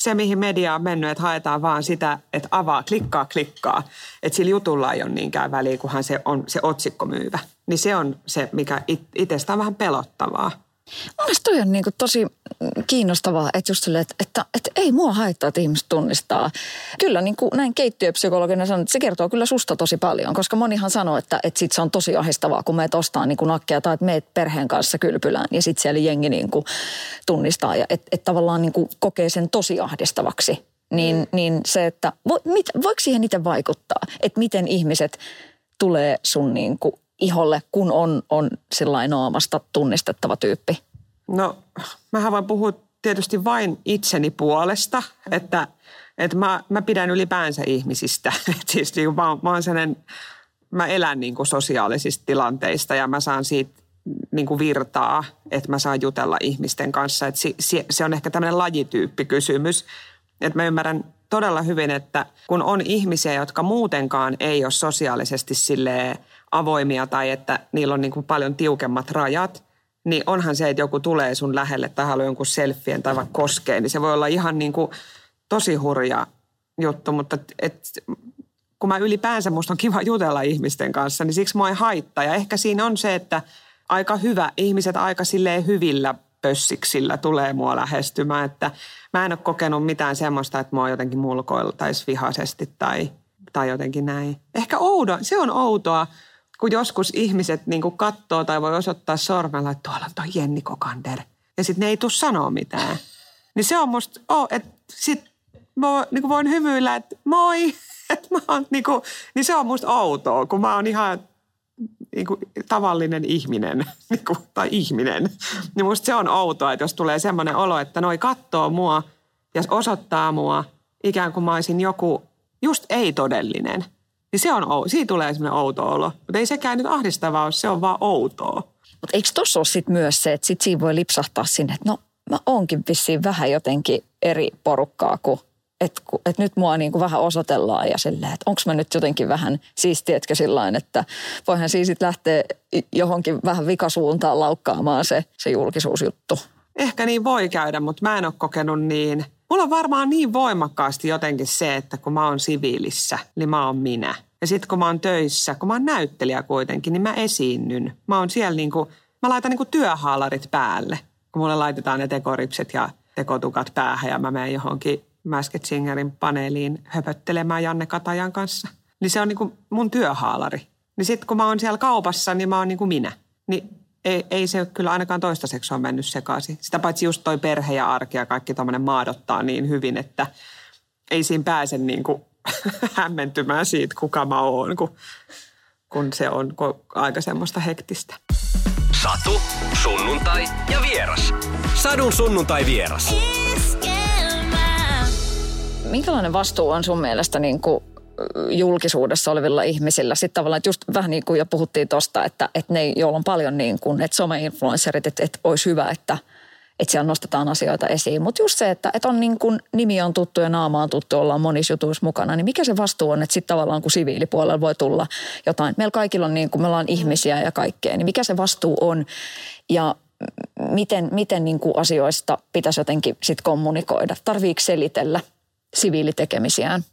se, mihin media on mennyt, että haetaan vaan sitä, että avaa, klikkaa, klikkaa. Että sillä jutulla ei ole niinkään väliä, kunhan se on se otsikko myyvä. Niin se on se, mikä it, itsestä on vähän pelottavaa. Mielestäni toi on niin tosi kiinnostavaa, että just sille, että, että, että, ei mua haittaa, että ihmiset tunnistaa. Kyllä niin kuin näin keittiöpsykologina sanon, että se kertoo kyllä susta tosi paljon, koska monihan sanoo, että, että sit se on tosi ahistavaa, kun meet ostaa niin kuin nakkeja tai että meet perheen kanssa kylpylään ja sitten siellä jengi niin kuin tunnistaa ja että, että tavallaan niin kuin kokee sen tosi ahdistavaksi. Niin, mm. niin se, että vo, mit, voiko siihen itse vaikuttaa, että miten ihmiset tulee sun niin kuin iholle, kun on, on sellainen naamasta tunnistettava tyyppi? No, mä voin puhua tietysti vain itseni puolesta, että, että mä, mä pidän ylipäänsä ihmisistä. (laughs) Siis niin mä, mä, oon sellainen, mä elän niin kuin sosiaalisista tilanteista ja mä saan siitä niin kuin virtaa, että mä saan jutella ihmisten kanssa. Että se, se on ehkä tämmöinen lajityyppikysymys. Että mä ymmärrän todella hyvin, että kun on ihmisiä, jotka muutenkaan ei ole sosiaalisesti silleen avoimia tai että niillä on niin kuin paljon tiukemmat rajat, niin onhan se, että joku tulee sun lähelle tai haluaa jonkun selfien tai vaikka koskee, niin se voi olla ihan niin kuin tosi hurja juttu, mutta et, kun mä ylipäänsä musta on kiva jutella ihmisten kanssa, niin siksi mua ei haittaa. Ja ehkä siinä on se, että aika hyvä, ihmiset aika silleen hyvillä pössiksillä tulee mua lähestymään, että mä en ole kokenut mitään semmoista, että mua jotenkin mulkoiltaisi vihaisesti tai, tai jotenkin näin. Ehkä oudo, se on outoa, kun joskus ihmiset niin katsoo tai voi osoittaa sormella, että tuolla on toi Jenni Kokander. Ja sitten ne ei tule sanoa mitään. Niin se on musta, oh, että sit mä niin voin hymyillä, että moi. (laughs) Että mä oon, niin, kuin, niin se on musta outoa, kun mä oon ihan niin kuin, tavallinen ihminen (laughs) niin kuin, tai ihminen. Niin musta se on outoa, että jos tulee semmoinen olo, että noi kattoo mua ja osoittaa mua ikään kuin mä olisin joku just ei-todellinen. Niin se on, siitä tulee semmoinen outo olo. Mutta ei sekään nyt ahdistavaa ole, se on vaan outoa. Mutta eikö tuossa ole sit myös se, että sit siinä voi lipsahtaa sinne, että no mä oonkin vissiin vähän jotenkin eri porukkaa kuin että et nyt mua niin kuin vähän osoitellaan ja silleen, että onko mä nyt jotenkin vähän siistiätkö sillä että voihan siis sitten lähteä johonkin vähän vikasuuntaan laukkaamaan se, se julkisuusjuttu. Ehkä niin voi käydä, mutta mä en ole kokenut niin. Mulla on varmaan niin voimakkaasti jotenkin se, että kun mä oon siviilissä, niin mä oon minä. Ja sitten kun mä oon töissä, kun mä oon näyttelijä kuitenkin, niin mä esiinnyn. Mä oon siellä niin kuin, mä laitan niin kuin työhaalarit päälle, kun mulle laitetaan ne tekoripset ja tekotukat päähän ja mä menen johonkin Masked Singerin paneeliin höpöttelemään Janne Katajan kanssa. Niin se on niin kuin mun työhaalari. Niin sitten kun mä oon siellä kaupassa, niin mä oon niin kuin minä. Niin ei, ei se kyllä ainakaan toistaiseksi ole mennyt sekaisin. Sitä paitsi just toi perhe ja arki ja kaikki tämmöinen maadottaa niin hyvin, että ei siinä pääse niin (laughs) hämmentymään siitä, kuka mä oon, kun, kun se on aika semmoista hektistä. Satu, sunnuntai ja vieras. Sadun sunnuntai vieras. Minkälainen vastuu on sun mielestä niin kuin julkisuudessa olevilla ihmisillä. Sitten tavallaan, että just vähän niin kuin jo puhuttiin tuosta, että, että ne, joilla on paljon niin kuin, että some-influencerit, että, että olisi hyvä, että, että siellä nostetaan asioita esiin. Mutta just se, että, että on niin kuin, nimi on tuttu ja naama on tuttu, ollaan monissa jutuissa mukana, niin mikä se vastuu on, että sitten tavallaan kun siviilipuolella voi tulla jotain. Meillä kaikilla on niin kuin, me ollaan ihmisiä ja kaikkea, niin mikä se vastuu on ja miten, miten niin kuin asioista pitäisi jotenkin sitten kommunikoida? Tarviiko selitellä siviilitekemisiään?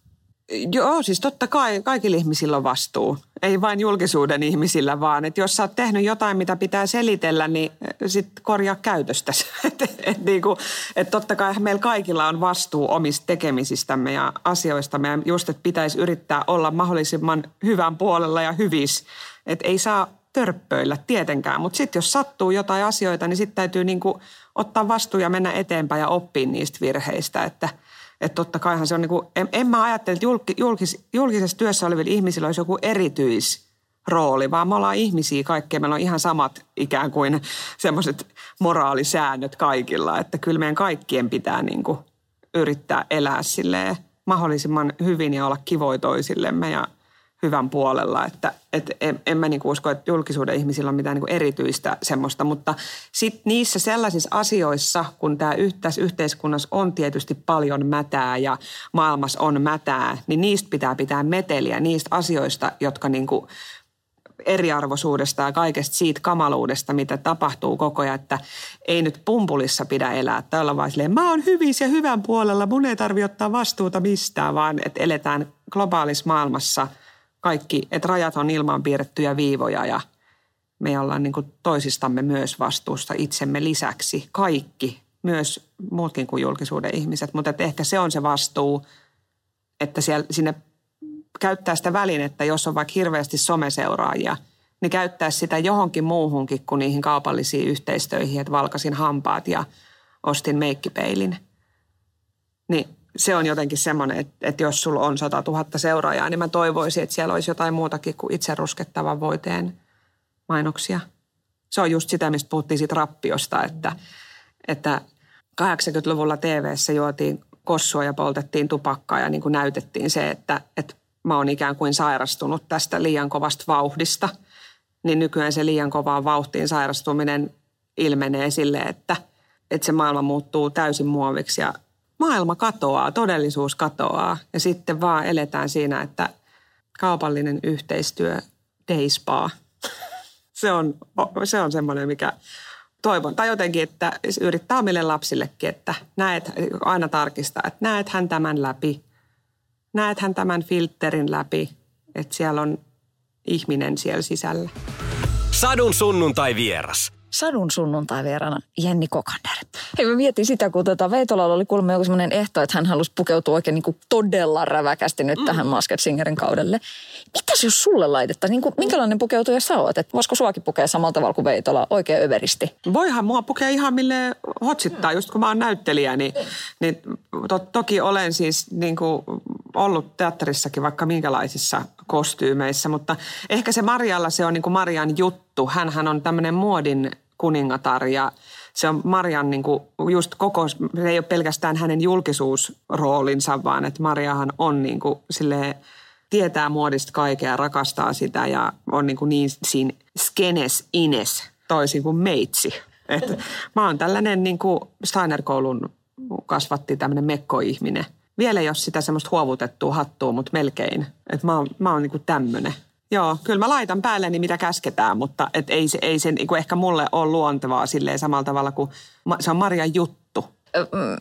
Joo, siis totta kai kaikilla ihmisillä on vastuu. Ei vain julkisuuden ihmisillä, vaan että jos sä oot tehnyt jotain, mitä pitää selitellä, niin sit korjaa käytöstä. (laughs) että et, niinku, et totta kai meillä kaikilla on vastuu omista tekemisistämme ja asioistamme. Ja just, että pitäisi yrittää olla mahdollisimman hyvän puolella ja hyvis. Että ei saa törppöillä tietenkään. Mutta sitten jos sattuu jotain asioita, niin sitten täytyy niinku ottaa vastuu ja mennä eteenpäin ja oppia niistä virheistä. Että – että totta kaihan se on niin kuin, en, en mä ajattele, että julkis, julkisessa työssä olevilla ihmisillä olisi joku erityisrooli, vaan me ollaan ihmisiä kaikkea. Meillä on ihan samat ikään kuin semmoiset moraalisäännöt kaikilla, että kyllä meidän kaikkien pitää niin kuin yrittää elää silleen mahdollisimman hyvin ja olla kivoitoisillemme ja hyvän puolella. Että, et en, en mä niinku usko, että julkisuuden ihmisillä on mitään niinku erityistä semmoista, mutta sitten niissä sellaisissa asioissa, kun tämä tässä yhteiskunnassa on tietysti paljon mätää ja maailmassa on mätää, niin niistä pitää pitää meteliä, niistä asioista, jotka niinku eriarvoisuudesta ja kaikesta siitä kamaluudesta, mitä tapahtuu koko ajan, että ei nyt pumpulissa pidä elää. Olla vaan silleen, mä oon hyvissä ja hyvän puolella, mun ei tarvi ottaa vastuuta mistään, vaan että eletään globaalissa maailmassa – kaikki, että rajat on ilman piirrettyjä viivoja ja me ollaan niin kuin toisistamme myös vastuussa itsemme lisäksi. Kaikki, myös muutkin kuin julkisuuden ihmiset, mutta että ehkä se on se vastuu, että siellä, sinne käyttää sitä välinettä, jos on vaikka hirveästi someseuraajia, niin käyttää sitä johonkin muuhunkin kuin niihin kaupallisiin yhteistöihin, että valkasin hampaat ja ostin meikkipeilin. Niin se on jotenkin semmoinen, että, että jos sulla on 100 000 seuraajaa, niin mä toivoisin, että siellä olisi jotain muutakin kuin itse ruskettavan voiteen mainoksia. Se on just sitä, mistä puhuttiin siitä rappiosta, että, että 80-luvulla tv juotiin kossua ja poltettiin tupakkaa ja niin kuin näytettiin se, että, että mä oon ikään kuin sairastunut tästä liian kovasta vauhdista. Niin nykyään se liian kovaan vauhtiin sairastuminen ilmenee sille, että, että se maailma muuttuu täysin muoviksi ja maailma katoaa, todellisuus katoaa ja sitten vaan eletään siinä, että kaupallinen yhteistyö deispaa. (laughs) se on, se on semmoinen, mikä toivon. Tai jotenkin, että yrittää omille lapsillekin, että näet, aina tarkistaa, että näet hän tämän läpi. Näet hän tämän filterin läpi, että siellä on ihminen siellä sisällä. Sadun sunnuntai vieras. Sadun sunnuntai vierana Jenni Kokander. Hei mä mietin sitä, kun tota Veitolalla oli kuulemma joku sellainen ehto, että hän halusi pukeutua oikein niin kuin todella räväkästi nyt mm. tähän Masked Singerin kaudelle. Mitäs jos sulle laitettaisiin? Niin kuin, minkälainen pukeutuja sä oot? Että voisiko suakin pukea samalla tavalla kuin Veitola oikein överisti? Voihan mua pukea ihan mille hotsittaa, just kun mä oon näyttelijä, niin, niin to, toki olen siis niin kuin ollut teatterissakin vaikka minkälaisissa kostyymeissä, mutta ehkä se Marjalla se on niin kuin Marjan juttu. Hänhän on tämmöinen muodin kuningatar ja se on Marian niin kuin just koko, se ei ole pelkästään hänen julkisuusroolinsa, vaan että Mariahan on niin kuin silleen, tietää muodista kaikkea, rakastaa sitä ja on niin, kuin niin siinä skenes ines, toisin kuin meitsi. Et mä oon tällainen niin kuin Steiner-koulun kasvatti tämmöinen mekkoihminen. Vielä jos sitä semmoista huovutettua hattua, mutta melkein. Että mä oon, mä oon niin kuin tämmöinen. Joo, kyllä mä laitan päälleni mitä käsketään, mutta et ei se, ei se niin kuin ehkä mulle ole luontevaa silleen samalla tavalla kuin se on Marian juttu.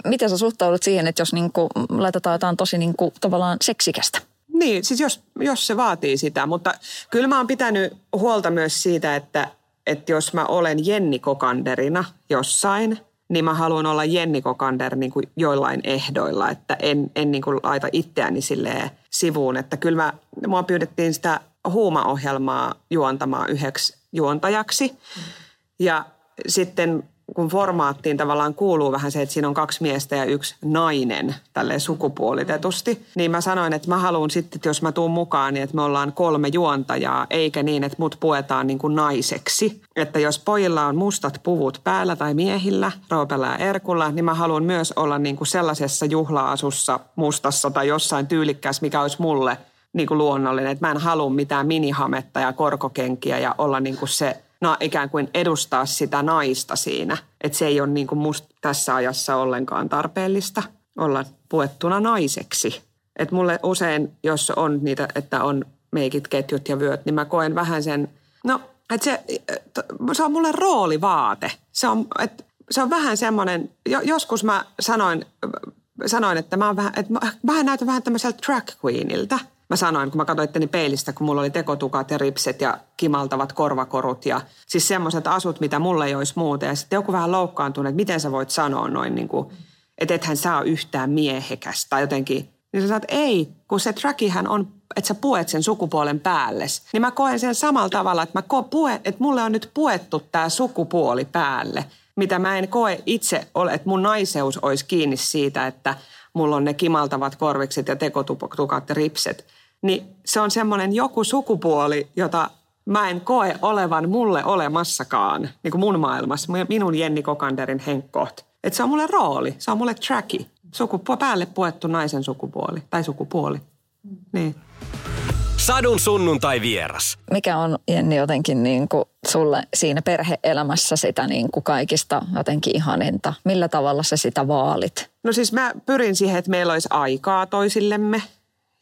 Miten sä suhtaudut siihen, että jos niin kuin laitetaan jotain tosi niin kuin tavallaan seksikästä? Niin, siis jos, jos se vaatii sitä, mutta kyllä mä oon pitänyt huolta myös siitä, että, että jos mä olen Jenni Kokanderina jossain, niin mä haluan olla Jenni Kokander niin kuin joillain ehdoilla, että en, en niin kuin laita itseäni silleen sivuun. Että kyllä mä, mua pyydettiin sitä huumaohjelmaa juontamaan yhdeksi juontajaksi. Ja sitten kun formaattiin tavallaan kuuluu vähän se, että siinä on kaksi miestä ja yksi nainen tälle sukupuolitetusti, niin mä sanoin, että mä haluan sitten, että jos mä tuun mukaan, niin että me ollaan kolme juontajaa, eikä niin, että mut puetaan niin kuin naiseksi. Että jos pojilla on mustat puvut päällä tai miehillä, Roopella ja Erkulla, niin mä haluan myös olla niin kuin sellaisessa juhlaasussa mustassa tai jossain tyylikkäs, mikä olisi mulle niin kuin luonnollinen. Että mä en halua mitään minihametta ja korkokenkiä ja olla niin kuin se no, ikään kuin edustaa sitä naista siinä. Että se ei ole niin kuin musta tässä ajassa ollenkaan tarpeellista olla puettuna naiseksi. Että mulle usein, jos on niitä, että on meikit, ketjut ja vyöt, niin mä koen vähän sen, no, että se, se on mulle roolivaate. Se on, että se on vähän semmoinen, joskus mä sanoin, sanoin että mä, vähän, että mä vähän näytän vähän tämmöiseltä track queeniltä – mä sanoin, kun mä katsoin itteni peilistä, kun mulla oli tekotukat ja ripset ja kimaltavat korvakorut ja siis semmoiset asut, mitä mulle ei olisi muuta. Ja sitten joku vähän loukkaantunut, että miten sä voit sanoa noin niin kuin, että ethän saa yhtään miehekästä tai jotenkin. Niin sä sanot, ei, kun se trackihän on, että sä puet sen sukupuolen päälle. Niin mä koen sen samalla tavalla, että, mä pue, että mulle on nyt puettu tämä sukupuoli päälle, mitä mä en koe itse ole, että mun naiseus olisi kiinni siitä, että mulla on ne kimaltavat korvikset ja tekotukat ja ripset niin se on semmoinen joku sukupuoli, jota mä en koe olevan mulle olemassakaan, niin kuin mun maailmassa, minun Jenni Kokanderin henkkoht. Että se on mulle rooli, se on mulle tracki, sukupu- päälle puettu naisen sukupuoli tai sukupuoli. Niin. Sadun sunnuntai vieras. Mikä on Jenni jotenkin niin kuin sulle siinä perheelämässä sitä niin kuin kaikista jotenkin ihaninta? Millä tavalla sä sitä vaalit? No siis mä pyrin siihen, että meillä olisi aikaa toisillemme –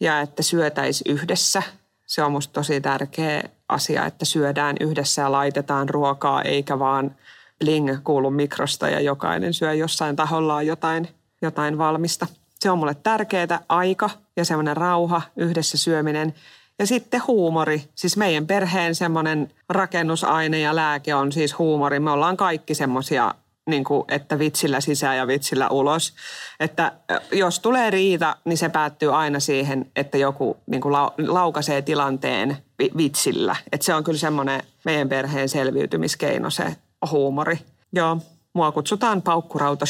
ja että syötäisi yhdessä. Se on musta tosi tärkeä asia, että syödään yhdessä ja laitetaan ruokaa, eikä vaan bling kuulu mikrosta ja jokainen syö jossain tahollaan jotain, jotain valmista. Se on mulle tärkeää aika ja semmoinen rauha, yhdessä syöminen. Ja sitten huumori. Siis meidän perheen semmoinen rakennusaine ja lääke on siis huumori. Me ollaan kaikki semmoisia niin kuin, että vitsillä sisään ja vitsillä ulos. Että jos tulee riita, niin se päättyy aina siihen, että joku niin kuin laukaisee tilanteen vitsillä. Että se on kyllä semmoinen meidän perheen selviytymiskeino se huumori. Joo, mua kutsutaan paukkurauta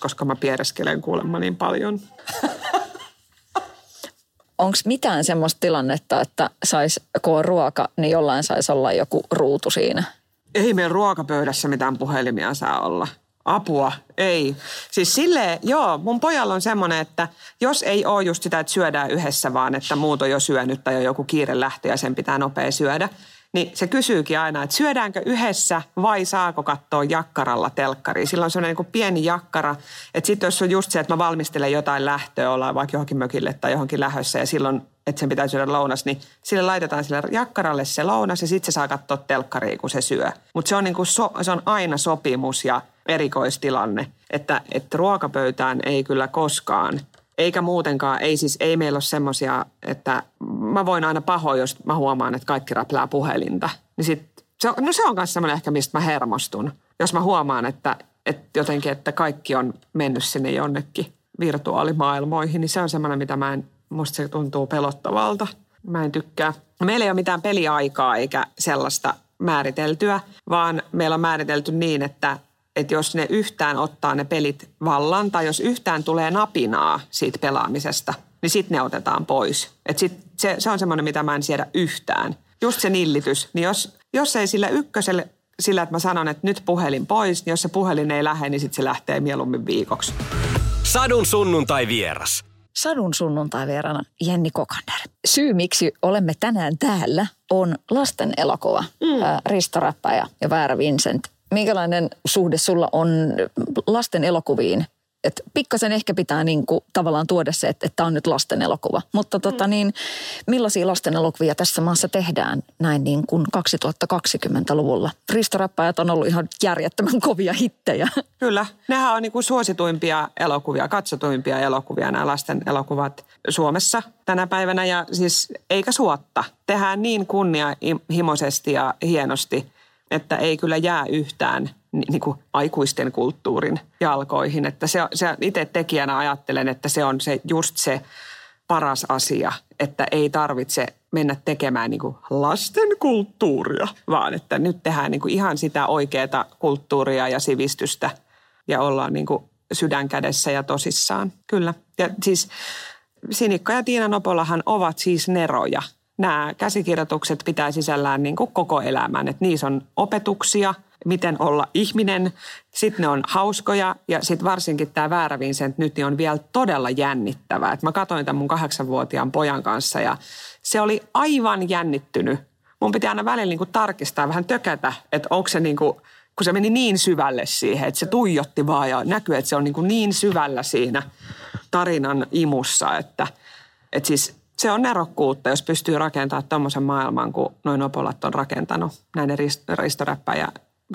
koska mä piereskelen kuulemma niin paljon. (laughs) Onko mitään semmoista tilannetta, että sais, kun on ruoka, niin jollain saisi olla joku ruutu siinä? Ei meidän ruokapöydässä mitään puhelimia saa olla. Apua, ei. Siis sille joo, mun pojalla on semmoinen, että jos ei ole just sitä, että syödään yhdessä, vaan että muut on jo syönyt tai on joku kiire lähtö ja sen pitää nopea syödä, niin se kysyykin aina, että syödäänkö yhdessä vai saako katsoa jakkaralla telkkari. Sillä on sellainen niin pieni jakkara, että sitten jos on just se, että mä valmistelen jotain lähtöä, ollaan vaikka johonkin mökille tai johonkin lähössä ja silloin, että sen pitää syödä lounas, niin sille laitetaan sille jakkaralle se lounas ja sitten se saa katsoa telkkaria, kun se syö. Mutta se, on niin kuin so, se on aina sopimus ja erikoistilanne, että, että ruokapöytään ei kyllä koskaan eikä muutenkaan, ei siis, ei meillä ole semmoisia, että mä voin aina pahoin, jos mä huomaan, että kaikki räplää puhelinta. Niin sit Se on, no se on myös semmoinen ehkä, mistä mä hermostun. Jos mä huomaan, että, että jotenkin, että kaikki on mennyt sinne jonnekin virtuaalimaailmoihin, niin se on semmoinen, mitä mä en, musta se tuntuu pelottavalta. Mä en tykkää. Meillä ei ole mitään peliaikaa eikä sellaista määriteltyä, vaan meillä on määritelty niin, että, että jos ne yhtään ottaa ne pelit vallan tai jos yhtään tulee napinaa siitä pelaamisesta, niin sitten ne otetaan pois. Et sit se, se on semmoinen, mitä mä en siedä yhtään. Just se nillitys. Niin jos, jos ei sillä ykköselle sillä, että mä sanon, että nyt puhelin pois, niin jos se puhelin ei lähde, niin sitten se lähtee mieluummin viikoksi. Sadun sunnuntai vieras. Sadun sunnuntai vierana Jenni Kokander. Syy, miksi olemme tänään täällä, on lasten elokuva. Mm. Risto Räppäjä ja Väärä Vincent. Minkälainen suhde sulla on lasten elokuviin että pikkasen ehkä pitää niin kuin tavallaan tuoda se, että tämä on nyt lasten elokuva. Mutta tota mm. niin, millaisia lasten elokuvia tässä maassa tehdään näin niin kuin 2020-luvulla? Ristoräppäjät on ollut ihan järjettömän kovia hittejä. Kyllä, nehän on niin kuin suosituimpia elokuvia, katsotuimpia elokuvia nämä lasten elokuvat Suomessa tänä päivänä. Ja siis eikä suotta. Tehdään niin kunnianhimoisesti ja hienosti, että ei kyllä jää yhtään – niin kuin aikuisten kulttuurin jalkoihin. Että se, se itse tekijänä ajattelen, että se on se, just se paras asia, että ei tarvitse mennä tekemään niin kuin lasten kulttuuria, vaan että nyt tehdään niin kuin ihan sitä oikeaa kulttuuria ja sivistystä ja ollaan niin kuin sydän kädessä ja tosissaan. Kyllä. Ja siis Sinikka ja Tiina Nopolahan ovat siis neroja. Nämä käsikirjoitukset pitää sisällään niin kuin koko elämän. Että niissä on opetuksia – miten olla ihminen. Sitten ne on hauskoja ja sitten varsinkin tämä Väärä Vincent nyt niin on vielä todella jännittävää. Et mä katsoin tämän mun kahdeksanvuotiaan pojan kanssa ja se oli aivan jännittynyt. Mun piti aina välillä niin kuin tarkistaa, vähän tökätä, että onko se niin kuin, kun se meni niin syvälle siihen, että se tuijotti vaan ja näkyy, että se on niin, kuin niin syvällä siinä tarinan imussa, että, että siis se on nerokkuutta, jos pystyy rakentamaan tuommoisen maailman kuin noin Opolat on rakentanut näiden ristoräppäjä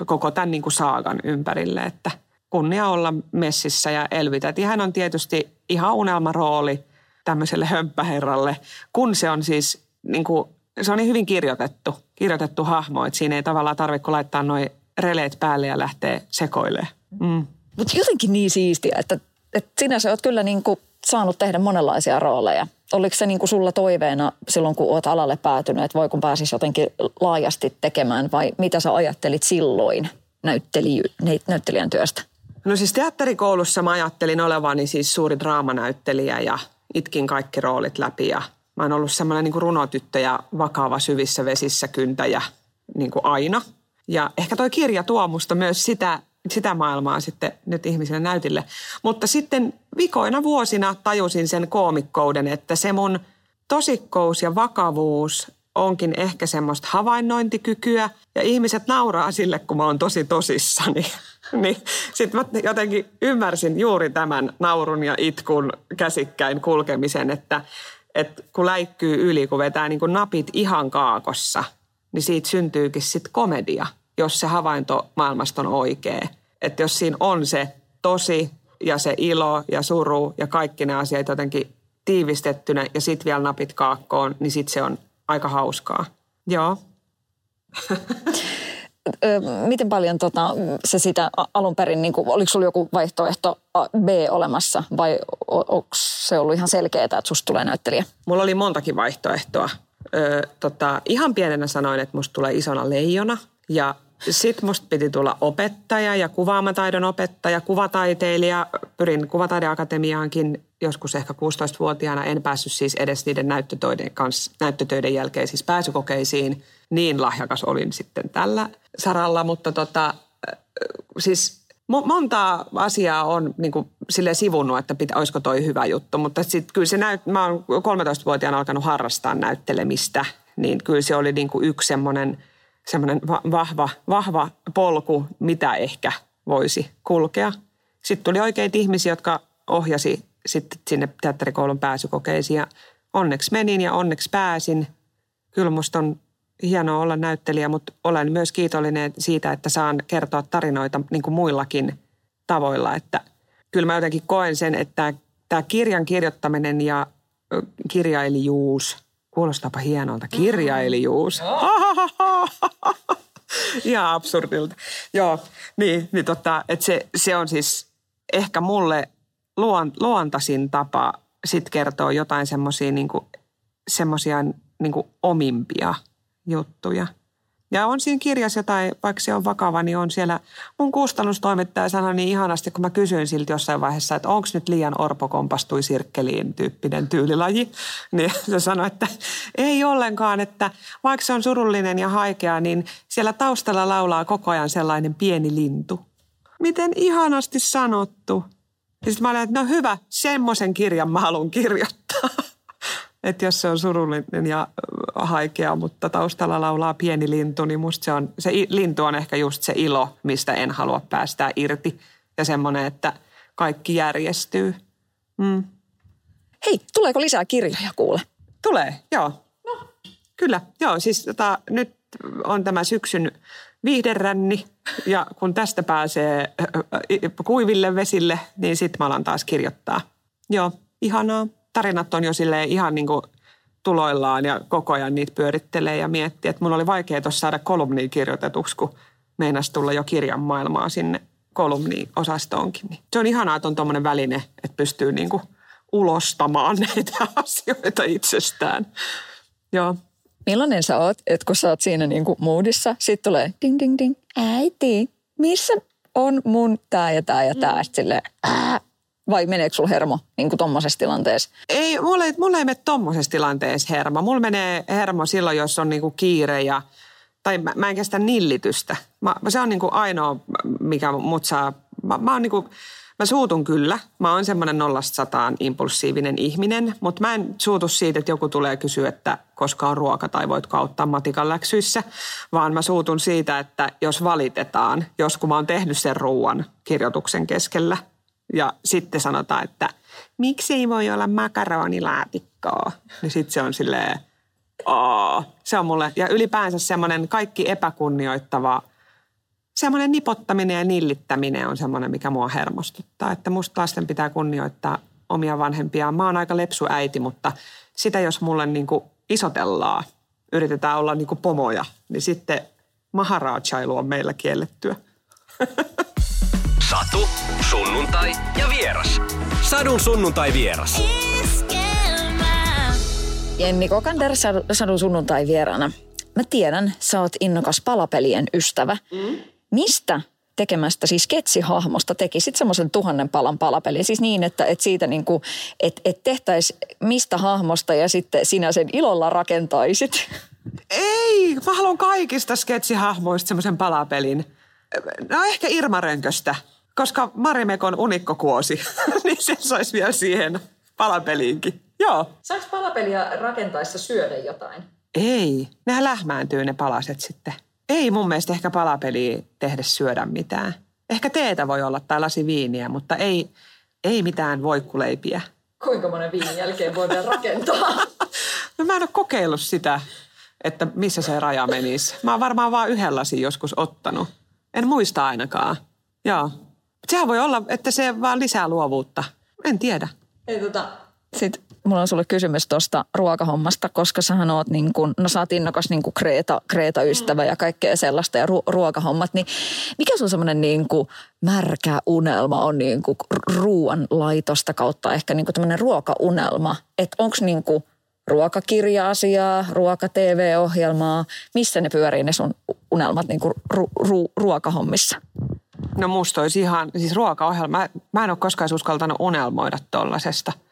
koko tämän niin kuin saagan ympärille, että kunnia olla messissä ja elvytä. hän on tietysti ihan unelmarooli tämmöiselle hömppäherralle, kun se on siis niin kuin, se on niin hyvin kirjoitettu, kirjoitettu hahmo, että siinä ei tavallaan tarvitse kun laittaa noin releet päälle ja lähtee sekoilemaan. Mm. Mutta jotenkin niin siistiä, että, että sinä sä oot kyllä niin kuin saanut tehdä monenlaisia rooleja. Oliko se niin kuin sulla toiveena silloin, kun olet alalle päätynyt, että voi kun pääsisi jotenkin laajasti tekemään vai mitä sä ajattelit silloin näyttelijy, näyttelijän työstä? No siis teatterikoulussa mä ajattelin olevani siis suuri draamanäyttelijä ja itkin kaikki roolit läpi ja mä oon ollut semmoinen niin runotyttö ja vakava syvissä vesissä kyntäjä niin kuin aina. Ja ehkä toi kirja tuo musta myös sitä sitä maailmaa sitten nyt ihmisille näytille. Mutta sitten vikoina vuosina tajusin sen koomikkouden, että se mun tosikkous ja vakavuus onkin ehkä semmoista havainnointikykyä ja ihmiset nauraa sille, kun mä oon tosi tosissani. (laughs) niin sitten mä jotenkin ymmärsin juuri tämän naurun ja itkun käsikkäin kulkemisen, että, että kun läikkyy yli, kun vetää niin kuin napit ihan kaakossa, niin siitä syntyykin sitten komedia – jos se havainto maailmasta on oikea. Että jos siinä on se tosi ja se ilo ja suru ja kaikki ne asiat jotenkin tiivistettynä ja sitten vielä napit kaakkoon, niin sitten se on aika hauskaa. Joo. Miten paljon tota, se sitä alun perin, niin kuin, oliko sulla joku vaihtoehto B olemassa vai onko se ollut ihan selkeää, että susta tulee näyttelijä? Mulla oli montakin vaihtoehtoa. Ö, tota, ihan pienenä sanoin, että musta tulee isona leijona ja sitten musta piti tulla opettaja ja kuvaamataidon opettaja, kuvataiteilija. Pyrin kuvataideakatemiaankin joskus ehkä 16-vuotiaana. En päässyt siis edes niiden näyttötöiden, kanssa, näyttötöiden jälkeen siis pääsykokeisiin. Niin lahjakas olin sitten tällä saralla, mutta tota, siis monta asiaa on niin kuin sille sivunnut, että pitä, olisiko toi hyvä juttu. Mutta sitten kyllä se näyt, mä oon 13-vuotiaana alkanut harrastaa näyttelemistä, niin kyllä se oli niin kuin yksi semmoinen – semmoinen vahva, vahva polku, mitä ehkä voisi kulkea. Sitten tuli oikeita ihmisiä, jotka ohjasi sitten sinne teatterikoulun pääsykokeisiin ja onneksi menin ja onneksi pääsin. Kyllä musta on hienoa olla näyttelijä, mutta olen myös kiitollinen siitä, että saan kertoa tarinoita niin kuin muillakin tavoilla. Että kyllä mä jotenkin koen sen, että tämä kirjan kirjoittaminen ja kirjailijuus – Kuulostaapa hienolta. Kirjailijuus. (laughs) Ihan absurdilta. Joo, niin, niin tota, että se, se on siis ehkä mulle luon, luontaisin tapa sit kertoa jotain semmoisia niinku, semmosia, niinku omimpia juttuja. Ja on siinä kirjassa jotain, vaikka se on vakava, niin on siellä, mun kustannustoimittaja sanoi niin ihanasti, kun mä kysyin siltä jossain vaiheessa, että onko nyt liian orpo kompastui sirkkeliin tyyppinen tyylilaji. (laughs) Niin se sanoi, että ei ollenkaan, että vaikka se on surullinen ja haikea, niin siellä taustalla laulaa koko ajan sellainen pieni lintu. Miten ihanasti sanottu. Ja sitten mä olin, että no hyvä, semmoisen kirjan mä haluan kirjoittaa. (laughs) Että jos se on surullinen ja haikea, mutta taustalla laulaa pieni lintu, niin musta se, on, se lintu on ehkä just se ilo, mistä en halua päästää irti. Ja semmoinen, että kaikki järjestyy. Mm. Hei, tuleeko lisää kirjoja kuule? Tulee, joo. No. Kyllä, joo. Siis tota, nyt on tämä syksyn viihderänni ja kun tästä pääsee kuiville vesille, niin sitten mä alan taas kirjoittaa. Joo, ihanaa. Tarinat on jo silleen ihan niin kuin tuloillaan ja koko ajan niitä pyörittelee ja miettii, että mun oli vaikea tuossa saada kolumnia kirjoitetuksi, kun meinasi tulla jo kirjan maailmaa sinne kolumni-osastoonkin. Niin se on ihanaa, että on tuommoinen väline, että pystyy niin kuin ulostamaan (laughs) näitä asioita itsestään. Joo. Millainen sä oot, että kun sä oot siinä niin kuin moodissa, sit tulee ding ding ding, äiti, missä on mun tää ja tää ja tää. Mm. Silleen, vai meneekö sulla hermo niin kuin tilanteessa? Ei, mulla ei, mulla ei mene tommosessa tilanteessa hermo. Mulla menee hermo silloin, jos on niin kuin kiire ja, tai mä, mä en kestä nillitystä. Mä, se on niin kuin ainoa, mikä mut saa, mä, mä oon niin kuin, Mä suutun kyllä. Mä oon semmoinen nollasta sataan impulsiivinen ihminen, mutta mä en suutu siitä, että joku tulee kysyä, että koska on ruoka tai voitko auttaa matikan läksyissä, vaan mä suutun siitä, että jos valitetaan, jos kun mä oon tehnyt sen ruoan kirjoituksen keskellä ja sitten sanotaan, että miksi ei voi olla makaronilaatikkoa, niin sitten se on silleen, Aa, se on mulle, ja ylipäänsä semmoinen kaikki epäkunnioittava – semmoinen nipottaminen ja nillittäminen on semmoinen, mikä mua hermostuttaa. Että musta lasten pitää kunnioittaa omia vanhempia. Mä oon aika lepsu äiti, mutta sitä jos mulle niin isotellaan, yritetään olla niin pomoja, niin sitten maharajailu on meillä kiellettyä. (laughs) Satu, sunnuntai ja vieras. Sadun sunnuntai vieras. Jenni Kokander, Sadun sunnuntai vieraana. Mä tiedän, sä oot innokas palapelien ystävä. Mm mistä tekemästä siis sketsihahmosta tekisit semmoisen tuhannen palan palapeli. Siis niin, että, että siitä niin kuin, että, että tehtäisiin mistä hahmosta ja sitten sinä sen ilolla rakentaisit. Ei, mä haluan kaikista sketsihahmoista semmoisen palapelin. No ehkä Irma Rönköstä, koska Marimekon unikkokuosi, (laughs) niin se saisi vielä siihen palapeliinkin. Joo. Saanko palapeliä rakentaessa syödä jotain? Ei, nehän lähmääntyy ne palaset sitten. Ei mun mielestä ehkä palapeliä tehdä syödä mitään. Ehkä teetä voi olla tai lasi viiniä, mutta ei, ei mitään voikkuleipiä. Kuinka monen viinin jälkeen voidaan rakentaa? (laughs) no mä en ole kokeillut sitä, että missä se raja menisi. Mä oon varmaan vaan yhden lasin joskus ottanut. En muista ainakaan. Joo. Sehän voi olla, että se vaan lisää luovuutta. En tiedä. Ei tota, sitten mulla on sulle kysymys tuosta ruokahommasta, koska sähän oot niin kuin, no sä oot innokas niin kuin Kreeta, Kreeta-ystävä ja kaikkea sellaista ja ru- ruokahommat, niin mikä sun semmoinen niin kuin märkä unelma on niin kuin ruoan laitosta kautta ehkä niin kuin tämmöinen ruokaunelma, että onko niin kuin ruokakirja-asiaa, ruoka-tv-ohjelmaa, missä ne pyörii ne sun unelmat niin kuin ru- ru- ruokahommissa? No musta olisi ihan, siis ruokaohjelma, mä, mä en ole koskaan uskaltanut unelmoida tollasesta –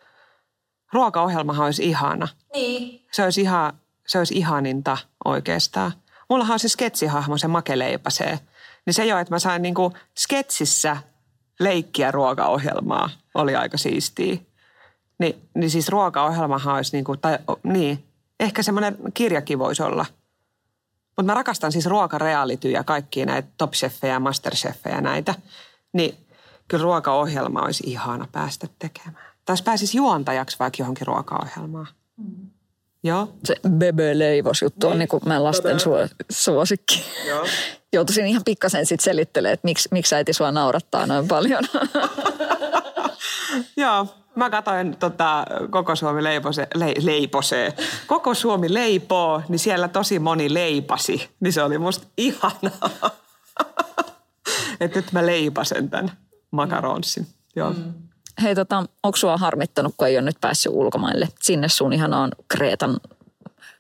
ruokaohjelmahan olisi ihana. Niin. Se olisi, ihan, se olisi ihaninta oikeastaan. Mullahan on se sketsihahmo, se makeleipasee. Niin se jo, että mä sain niinku sketsissä leikkiä ruokaohjelmaa, oli aika siistiä. Ni, niin siis ruokaohjelmahan olisi niinku, tai niin, ehkä semmoinen kirjakin voisi olla. Mutta mä rakastan siis ruokarealityjä, kaikkia näitä top ja masterchefejä näitä. Niin kyllä ruokaohjelma olisi ihana päästä tekemään. Tai pääsisi juontajaksi vaikka johonkin ruokaohjelmaan. Mm. Joo. Se Bebe Leivos juttu on niin. niin kuin mä lasten su- suosikki. Joo. (laughs) Joutuisin ihan pikkasen sitten selittelemään, että miksi, miksi äiti sua naurattaa noin paljon. (laughs) Joo, Mä katsoin tota, Koko Suomi leipose, le, leiposee. Koko Suomi leipoo, niin siellä tosi moni leipasi. Niin se oli musta ihanaa. (laughs) että nyt mä leipasen tämän makaronsin. Joo. Mm. Hei, tota, onko sua harmittanut, kun ei ole nyt päässyt ulkomaille sinne sun ihanaan Kreetan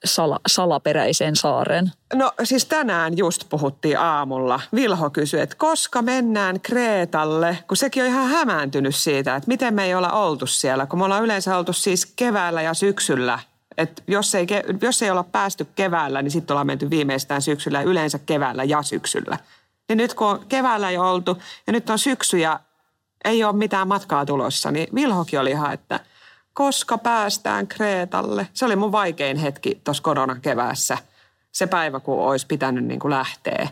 sala, salaperäiseen saareen? No siis tänään just puhuttiin aamulla. Vilho kysyi, että koska mennään Kreetalle, kun sekin on ihan hämääntynyt siitä, että miten me ei olla oltu siellä, kun me ollaan yleensä oltu siis keväällä ja syksyllä. Et jos, ei, jos ei olla päästy keväällä, niin sitten ollaan menty viimeistään syksyllä, yleensä keväällä ja syksyllä. Niin nyt kun on keväällä jo oltu ja nyt on syksy ja ei ole mitään matkaa tulossa, niin Vilhokin oli ihan, että – koska päästään Kreetalle. Se oli mun vaikein hetki tuossa koronakeväässä. Se päivä, kun olisi pitänyt niin kuin lähteä.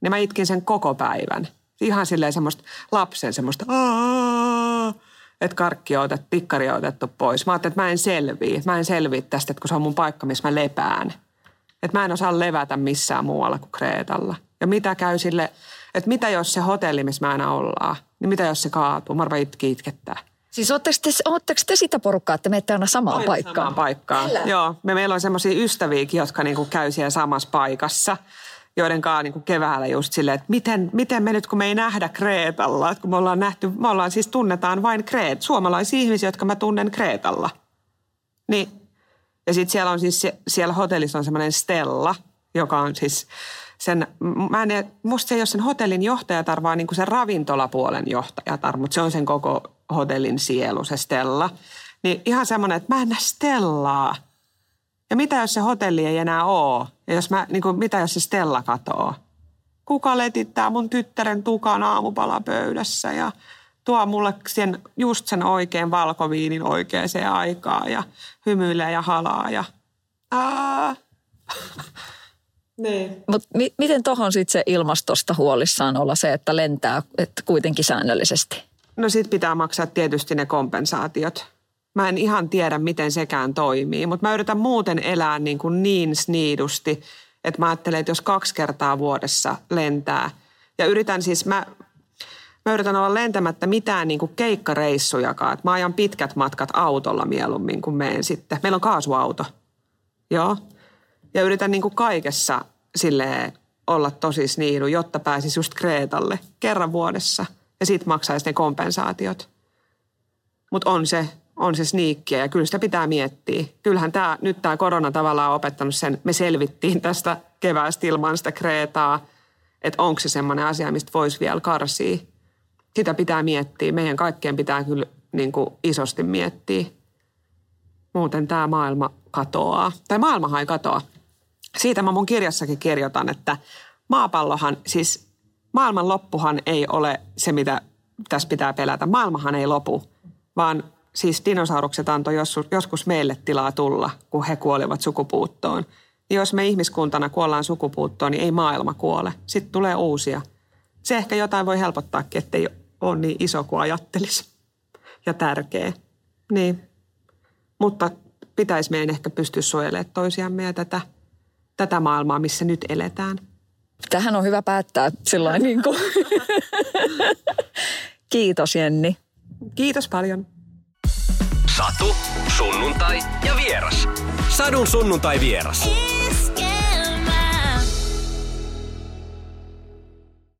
Niin mä itkin sen koko päivän. Ihan silleen semmoista lapsen semmoista että karkki on otettu, tikkari on otettu pois. Mä ajattelin, että mä en selviä. Mä en selviä tästä, että kun se on mun paikka, missä mä lepään. Että mä en osaa levätä missään muualla kuin Kreetalla. Ja mitä käy sille, että mitä jos se hotelli, missä mä aina ollaan, niin mitä jos se kaatuu? Mä itki itkettää. Siis ootteko te, ootteko te sitä porukkaa, että menette aina samaan aina paikkaan? Samaan paikkaan, Kyllä. joo. Me, meillä on semmoisia ystäviäkin, jotka niinku käy siellä samassa paikassa joiden kanssa niin keväällä just silleen, että miten, miten me nyt, kun me ei nähdä Kreetalla, että kun me ollaan nähty, me ollaan siis tunnetaan vain Kreet, suomalaisia ihmisiä, jotka mä tunnen Kreetalla. Niin, ja sitten siellä on siis, siellä hotellissa on semmoinen Stella, joka on siis sen, mä en, musta se ei ole sen hotellin johtajatar, vaan niin kuin sen ravintolapuolen johtajatar, mutta se on sen koko hotellin sielu, se Stella. Niin ihan semmoinen, että mä en näe Stellaa. Ja mitä jos se hotelli ei enää ole? Ja jos mä, niin kuin, mitä jos se Stella katoo? Kuka letittää mun tyttären tukan aamupalapöydässä ja tuo mulle sen, just sen oikein valkoviinin oikeaan aikaan ja hymyilee ja halaa ja. (laughs) Niin. Mut mi- miten tuohon sitten se ilmastosta huolissaan olla se, että lentää että kuitenkin säännöllisesti? No sit pitää maksaa tietysti ne kompensaatiot. Mä en ihan tiedä, miten sekään toimii, mutta mä yritän muuten elää niin, kuin niin sniidusti, että mä ajattelen, että jos kaksi kertaa vuodessa lentää, ja yritän siis, mä, mä yritän olla lentämättä mitään niin kuin keikkareissujakaan. Että mä ajan pitkät matkat autolla mieluummin kuin meen sitten. Meillä on kaasuauto. Joo. Ja yritän niin kuin kaikessa sille olla tosi sniidu, jotta pääsisi just Kreetalle kerran vuodessa – ja sitten maksaisi ne kompensaatiot. Mutta on se, on se sniikkiä ja kyllä sitä pitää miettiä. Kyllähän tämä, nyt tämä korona tavallaan on opettanut sen, me selvittiin tästä keväästä ilman sitä Kreetaa, että onko se semmoinen asia, mistä voisi vielä karsia. Sitä pitää miettiä. Meidän kaikkien pitää kyllä niin kuin isosti miettiä. Muuten tämä maailma katoaa. Tai maailmahan ei katoa. Siitä mä mun kirjassakin kirjoitan, että maapallohan, siis maailman loppuhan ei ole se, mitä tässä pitää pelätä. Maailmahan ei lopu, vaan siis dinosaurukset antoi joskus meille tilaa tulla, kun he kuolivat sukupuuttoon. Ja jos me ihmiskuntana kuollaan sukupuuttoon, niin ei maailma kuole. Sitten tulee uusia. Se ehkä jotain voi helpottaakin, ettei ole niin iso kuin ajattelisi ja tärkeä. Niin. Mutta pitäisi meidän ehkä pystyä suojelemaan toisiamme ja tätä, tätä maailmaa, missä nyt eletään – Tähän on hyvä päättää sillä niin kuin. (laughs) Kiitos Jenni. Kiitos paljon. Satu, sunnuntai ja vieras. Sadun sunnuntai vieras.